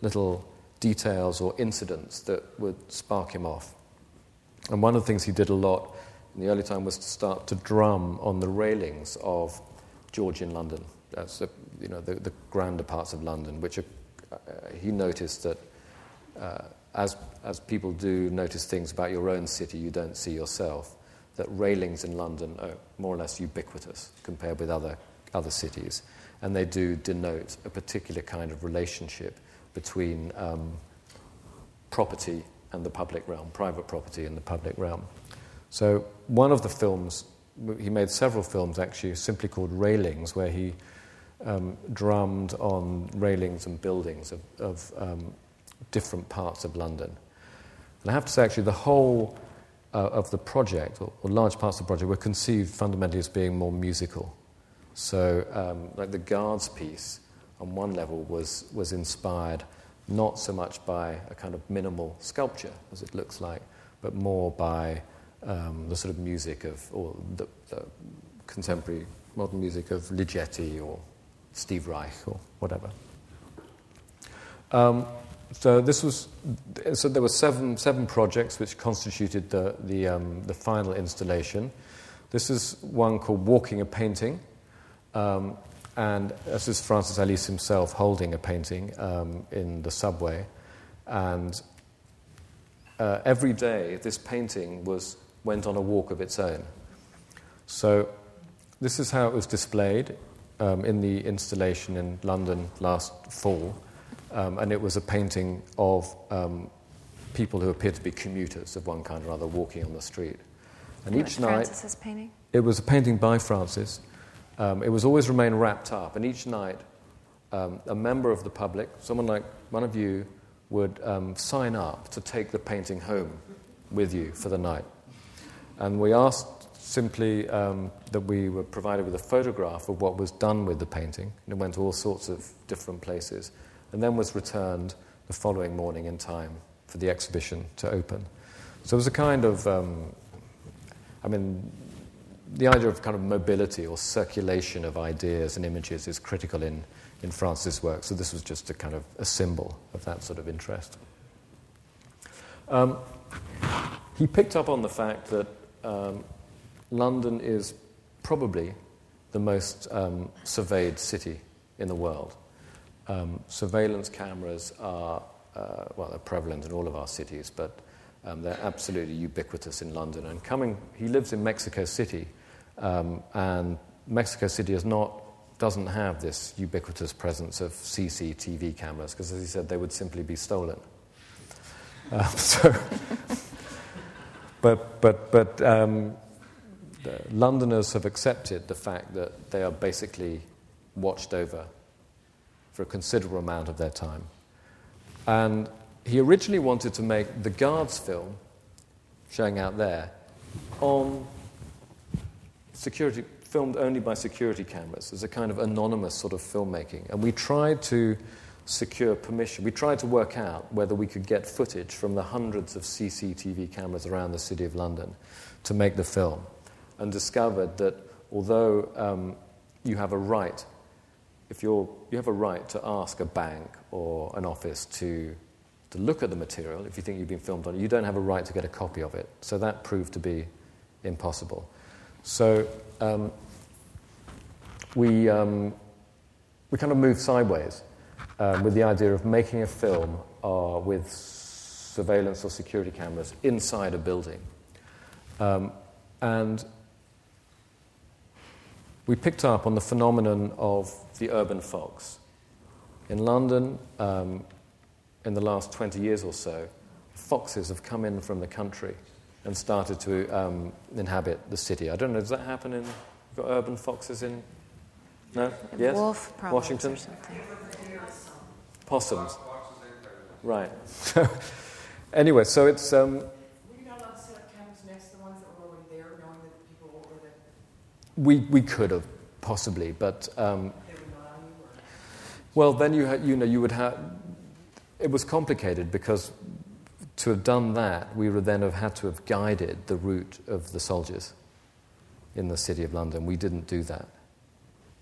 little details or incidents that would spark him off. And one of the things he did a lot in the early time was to start to drum on the railings of Georgian London. That's the, you know, the, the grander parts of London, which are, uh, he noticed that uh, as, as people do notice things about your own city you don't see yourself, that railings in London are more or less ubiquitous compared with other, other cities. And they do denote a particular kind of relationship between um, property and the public realm, private property and the public realm. So, one of the films, he made several films actually, simply called Railings, where he um, drummed on railings and buildings of, of um, different parts of London. And I have to say, actually, the whole uh, of the project, or, or, large parts of the project, were conceived fundamentally as being more musical. So, um, like the Guards piece, on one level, was, was inspired not so much by a kind of minimal sculpture, as it looks like, but more by um, the sort of music of, or the, the contemporary modern music of Ligeti or Steve Reich or whatever. Um, so this was so there were seven seven projects which constituted the the, um, the final installation. This is one called Walking a Painting, um, and this is Francis Alÿs himself holding a painting um, in the subway, and uh, every day this painting was went on a walk of its own. So this is how it was displayed um, in the installation in London last fall. Um, and it was a painting of um, people who appeared to be commuters of one kind or other walking on the street. And, each night. Francis's painting? It was a painting by Francis. Um, it was always remain wrapped up, and each night, um, a member of the public, someone like one of you, would um, sign up to take the painting home with you for the night. And we asked simply um, that we were provided with a photograph of what was done with the painting, and it went to all sorts of different places and then was returned the following morning in time for the exhibition to open. So it was a kind of, um, I mean, the idea of kind of mobility or circulation of ideas and images is critical in, in Francis' work. So this was just a kind of a symbol of that sort of interest. Um, he picked up on the fact that um, London is probably the most um, surveyed city in the world. Um, surveillance cameras are, uh, well, they're prevalent in all of our cities, but um, they're absolutely ubiquitous in London. And coming, he lives in Mexico City, um, and Mexico City is not, doesn't have this ubiquitous presence of CCTV cameras, because as he said, they would simply be stolen. Uh, so, but, but, but um, Londoners have accepted the fact that they are basically watched over for a considerable amount of their time. And he originally wanted to make the Guards film, showing out there, on security, filmed only by security cameras, as a kind of anonymous sort of filmmaking. And we tried to secure permission. We tried to work out whether we could get footage from the hundreds of CCTV cameras around the City of London to make the film, and discovered that although um, you have a right, if you're, you have a right to ask a bank or an office to, to look at the material if you think you've been filmed on it, you don't have a right to get a copy of it. So that proved to be impossible. So um, we, um, we kind of moved sideways um, with the idea of making a film uh, with surveillance or security cameras inside a building. Um, and we picked up on the phenomenon of the urban fox. In London, um, in the last 20 years or so, foxes have come in from the country and started to um, inhabit the city. I don't know, does that happen in got urban foxes in? No? Yes? Wolf problems Washington? or. Possums. Right. anyway, so it's. Um, Were you not allowed to set up cameras next to the ones that were already there, knowing that people were there, we, we could have, possibly, but. Um, they would not allow you, or? well, then you, ha- you know, you would have. It was complicated because to have done that, we would then have had to have guided the route of the soldiers in the city of London. We didn't do that.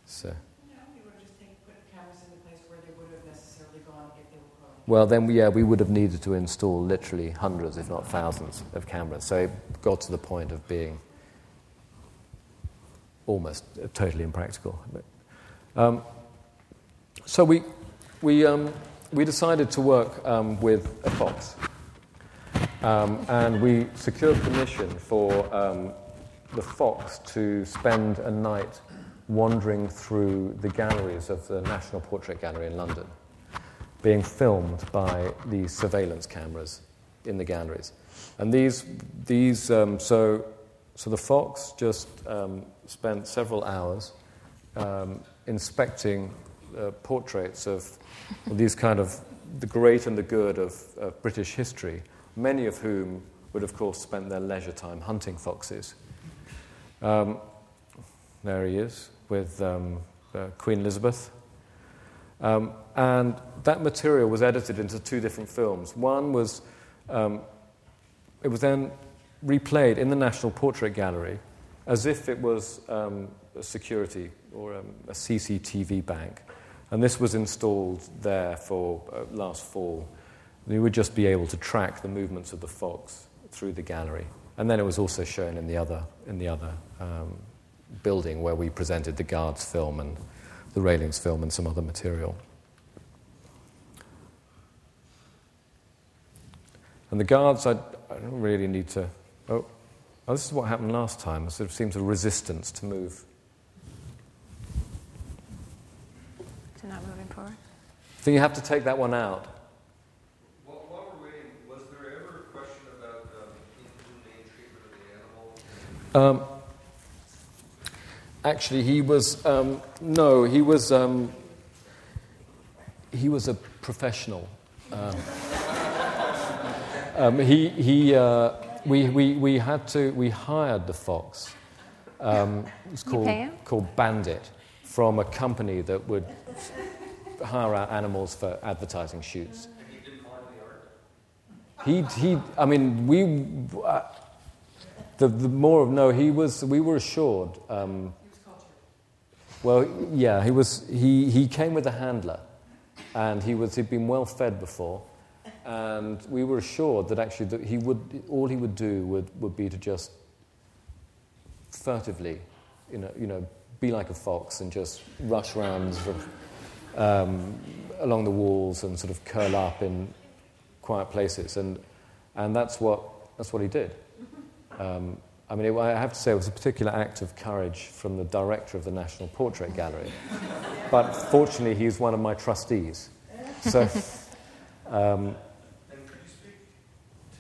So. No, you would have just take, put cameras in the place where they would have necessarily gone if they were crawling. Well, then, yeah, we would have needed to install literally hundreds, if not thousands, of cameras. So it got to the point of being almost uh, totally impractical. Um, so we, we, um, we decided to work um, with a fox. Um, and we secured permission for um, the fox to spend a night wandering through the galleries of the National Portrait Gallery in London being filmed by these surveillance cameras in the galleries. And these, these um, so, so the Fox just um, spent several hours um, inspecting uh, portraits of these kind of the great and the good of, of British history, many of whom would, of course, spend their leisure time hunting foxes. Um, there he is with um, uh, Queen Elizabeth. Um, and that material was edited into two different films. One was, um, it was then replayed in the National Portrait Gallery as if it was um, a security or um, a CCTV bank. And this was installed there for uh, last fall. You would just be able to track the movements of the fox through the gallery. And then it was also shown in the other, in the other um, building where we presented the Guards film and the Railings film and some other material. And the guards, I, I don't really need to. Oh, oh, this is what happened last time. There sort of seems a resistance to move. To not moving forward. Think you have to take that one out. While, while we're waiting, was there ever a question about um, inhumane treatment of the animal? Um, actually, he was um, no, he was um, he was a professional. Um, um, he he uh, we, we we had to we hired the fox. Um, it's You called called Bandit from a company that would hire out animals for advertising shoots. He, he, I mean, we, uh, the, the more of no, he was, we were assured. Um, well, yeah, he was, he, he came with a handler and he was, he'd been well fed before. And we were assured that actually that he would, all he would do would, would be to just furtively, you know, you know, be like a fox and just rush around sort of, um, along the walls and sort of curl up in quiet places. And, and that's, what, that's what he did. Um, I mean, it, I have to say, it was a particular act of courage from the director of the National Portrait Gallery. but fortunately, he's one of my trustees. So, um, And could you speak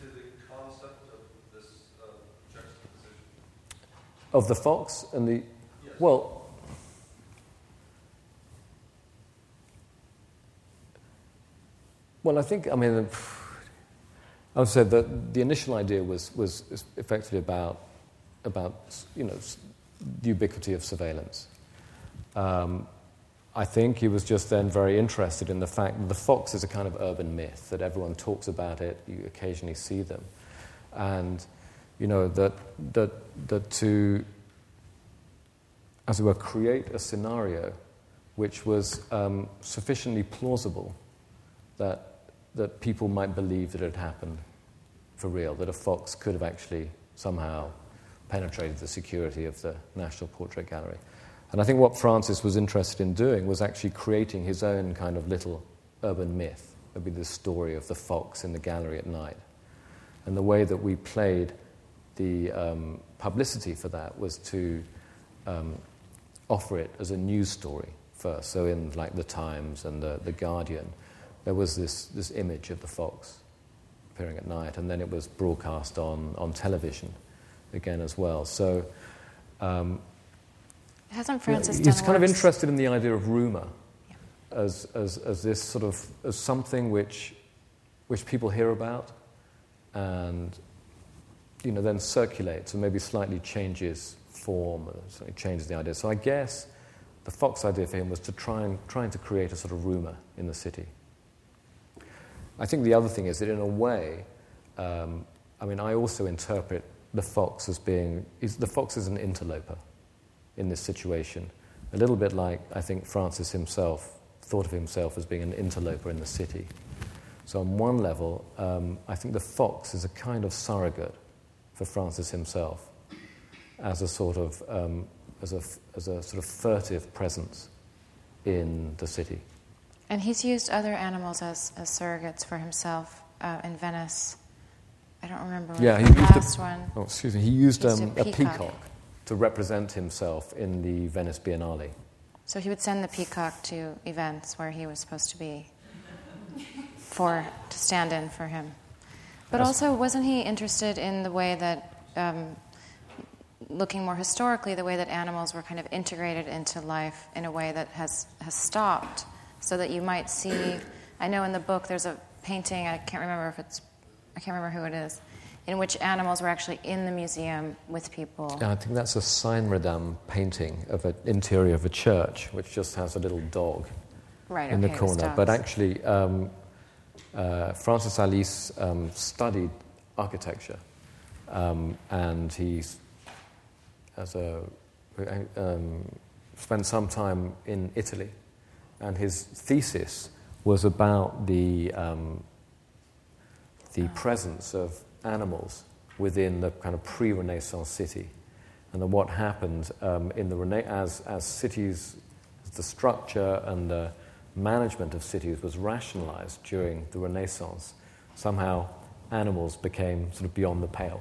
to the concept of this uh, juxtaposition? of the fox and the. Well, well, I think, I mean, I would say that the initial idea was, was effectively about, about, you know, the ubiquity of surveillance. Um, I think he was just then very interested in the fact that the fox is a kind of urban myth, that everyone talks about it, you occasionally see them. And, you know, that, that, that to, as it were, create a scenario which was um, sufficiently plausible that, that people might believe that it had happened for real, that a fox could have actually somehow penetrated the security of the National Portrait Gallery. And I think what Francis was interested in doing was actually creating his own kind of little urban myth. It would be the story of the fox in the gallery at night. And the way that we played the um, publicity for that was to um, offer it as a news story first. So in like the Times and the, the Guardian, there was this, this image of the fox appearing at night, and then it was broadcast on, on television again as well. So um, Hasn't Francis yeah, done He's kind of interested in the idea of rumour as, as, as this sort of as something which, which people hear about and you know, then circulates and maybe slightly changes form, or slightly changes the idea. So I guess the Fox idea for him was to try and trying to create a sort of rumour in the city. I think the other thing is that in a way, um, I mean, I also interpret the fox as being is, the fox is an interloper in this situation, a little bit like I think Francis himself thought of himself as being an interloper in the city. So on one level, um, I think the fox is a kind of surrogate for Francis himself, as a sort of um, as a as a sort of furtive presence in the city. And he's used other animals as, as surrogates for himself uh, in Venice. I don't remember Yeah, the he used a- one. Oh, excuse me. He used, He used um, a a peacock. peacock to represent himself in the Venice Biennale. So he would send the peacock to events where he was supposed to be for to stand in for him. But also, wasn't he interested in the way that, um, looking more historically, the way that animals were kind of integrated into life in a way that has has stopped, so that you might see. I know in the book there's a painting. I can't remember if it's. I can't remember who it is. In which animals were actually in the museum with people. Yeah, I think that's a Saenredam painting of an interior of a church, which just has a little dog Right. in okay, the corner. But actually, um, uh, Francis Alÿs um, studied architecture, um, and he as a um, spent some time in Italy, and his thesis was about the um, the presence of animals within the kind of pre-Renaissance city, and then what happened um, in the rena- as as cities, the structure and the management of cities was rationalized during the Renaissance. Somehow, animals became sort of beyond the pale.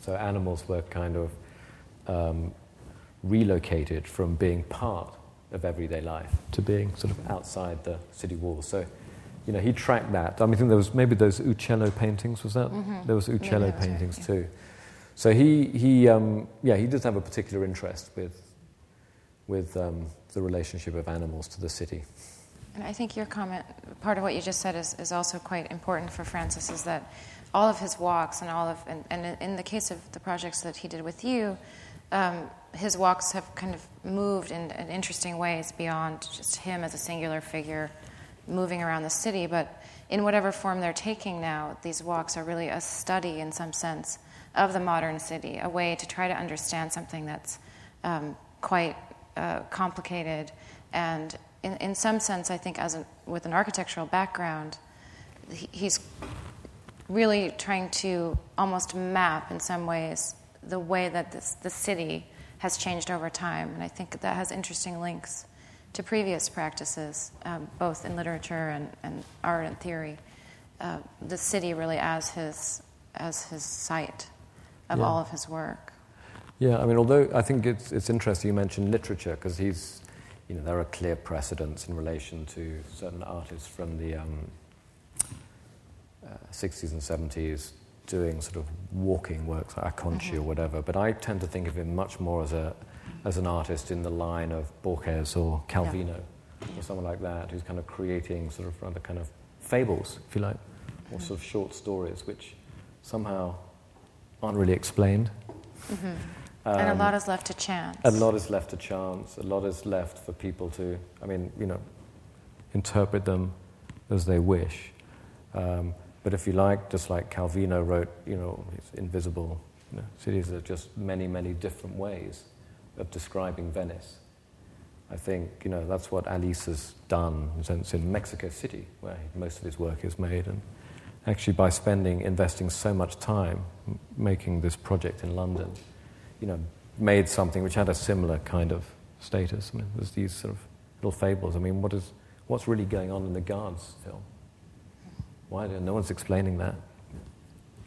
So animals were kind of um, relocated from being part of everyday life to being sort of outside the city walls. So, you know, he tracked that. I mean, I think there was maybe those Uccello paintings. Was that Mhm. there was Uccello that was right, paintings yeah. too? So he he um, yeah he does have a particular interest with with um, the relationship of animals to the city. And I think your comment, part of what you just said, is, is also quite important for Francis, is that all of his walks and all of, and, and in the case of the projects that he did with you, um, his walks have kind of moved in, in interesting ways beyond just him as a singular figure moving around the city, but in whatever form they're taking now, these walks are really a study, in some sense, of the modern city, a way to try to understand something that's um, quite uh, complicated. And in, in some sense, I think, as with an architectural background, he, he's really trying to almost map, in some ways, the way that this, the city has changed over time. And I think that has interesting links to previous practices, um, both in literature and, and art and theory. Uh, the city really as his, as his site of Yeah. all of his work. Yeah, I mean, although I think it's, it's interesting you mentioned literature because he's, you know, there are clear precedents in relation to certain artists from the um, uh, 60s and 70s doing sort of walking works like Acconci or whatever. But I tend to think of him much more as, a, as an artist in the line of Borges or Calvino or someone like that who's kind of creating sort of rather kind of fables, if you like, or sort of short stories which somehow aren't really explained. and a Um, lot is left to chance. A lot is left to chance. A lot is left for people to, I mean, you know, interpret them as they wish. Um, but if you like, just like Calvino wrote, you know, invisible you know, cities are just many, many different ways of describing Venice. I think, you know, that's what Alÿs has done, in sense, in Mexico City, where most of his work is made. And actually, by spending, investing so much time making this project in London, you know, made something which had a similar kind of status. I mean, there's these sort of little fables. I mean, what is, what's really going on in the Guards film? Why? No one's explaining that.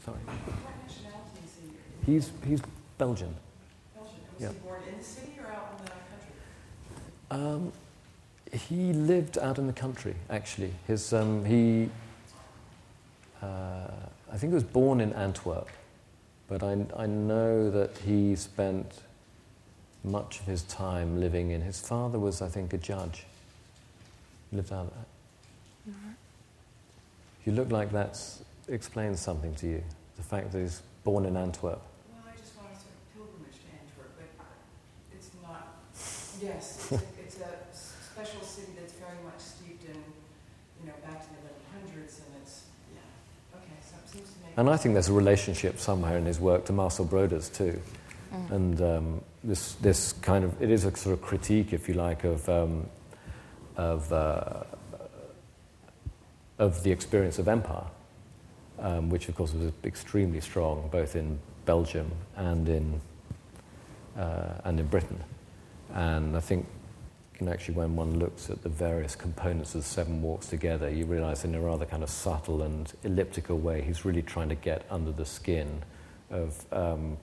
Sorry. What nationality is he? He's, he's Belgian. Belgian. Was Yeah. he born in the city or out in the country? Um, he lived out in the country, actually. His, um, he, uh, I think he was born in Antwerp, but I, I know that he spent much of his time living in. His father was, I think, a judge. Lived out. You look like that explains something to you. The fact that he's born in Antwerp. Well, I just want to sort of pilgrimage to Antwerp, but it's not, yes, it's a, it's a s- special city that's very much steeped in, you know, back to the eleven hundreds, and it's, yeah, okay, so it seems to make. And I think there's a relationship somewhere in his work to Marcel Broodthaers too. And um, this, this kind of, it is a sort of critique, if you like, of, um, of, uh, of the experience of empire, um, which of course was extremely strong both in Belgium and in, uh, and in Britain. And I think actually when one looks at the various components of the Seven Walks together, you realize in a rather kind of subtle and elliptical way, he's really trying to get under the skin of, um,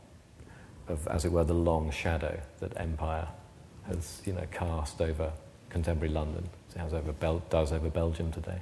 of as it were, the long shadow that empire has you know, cast over contemporary London, it has over Bel- does over Belgium today.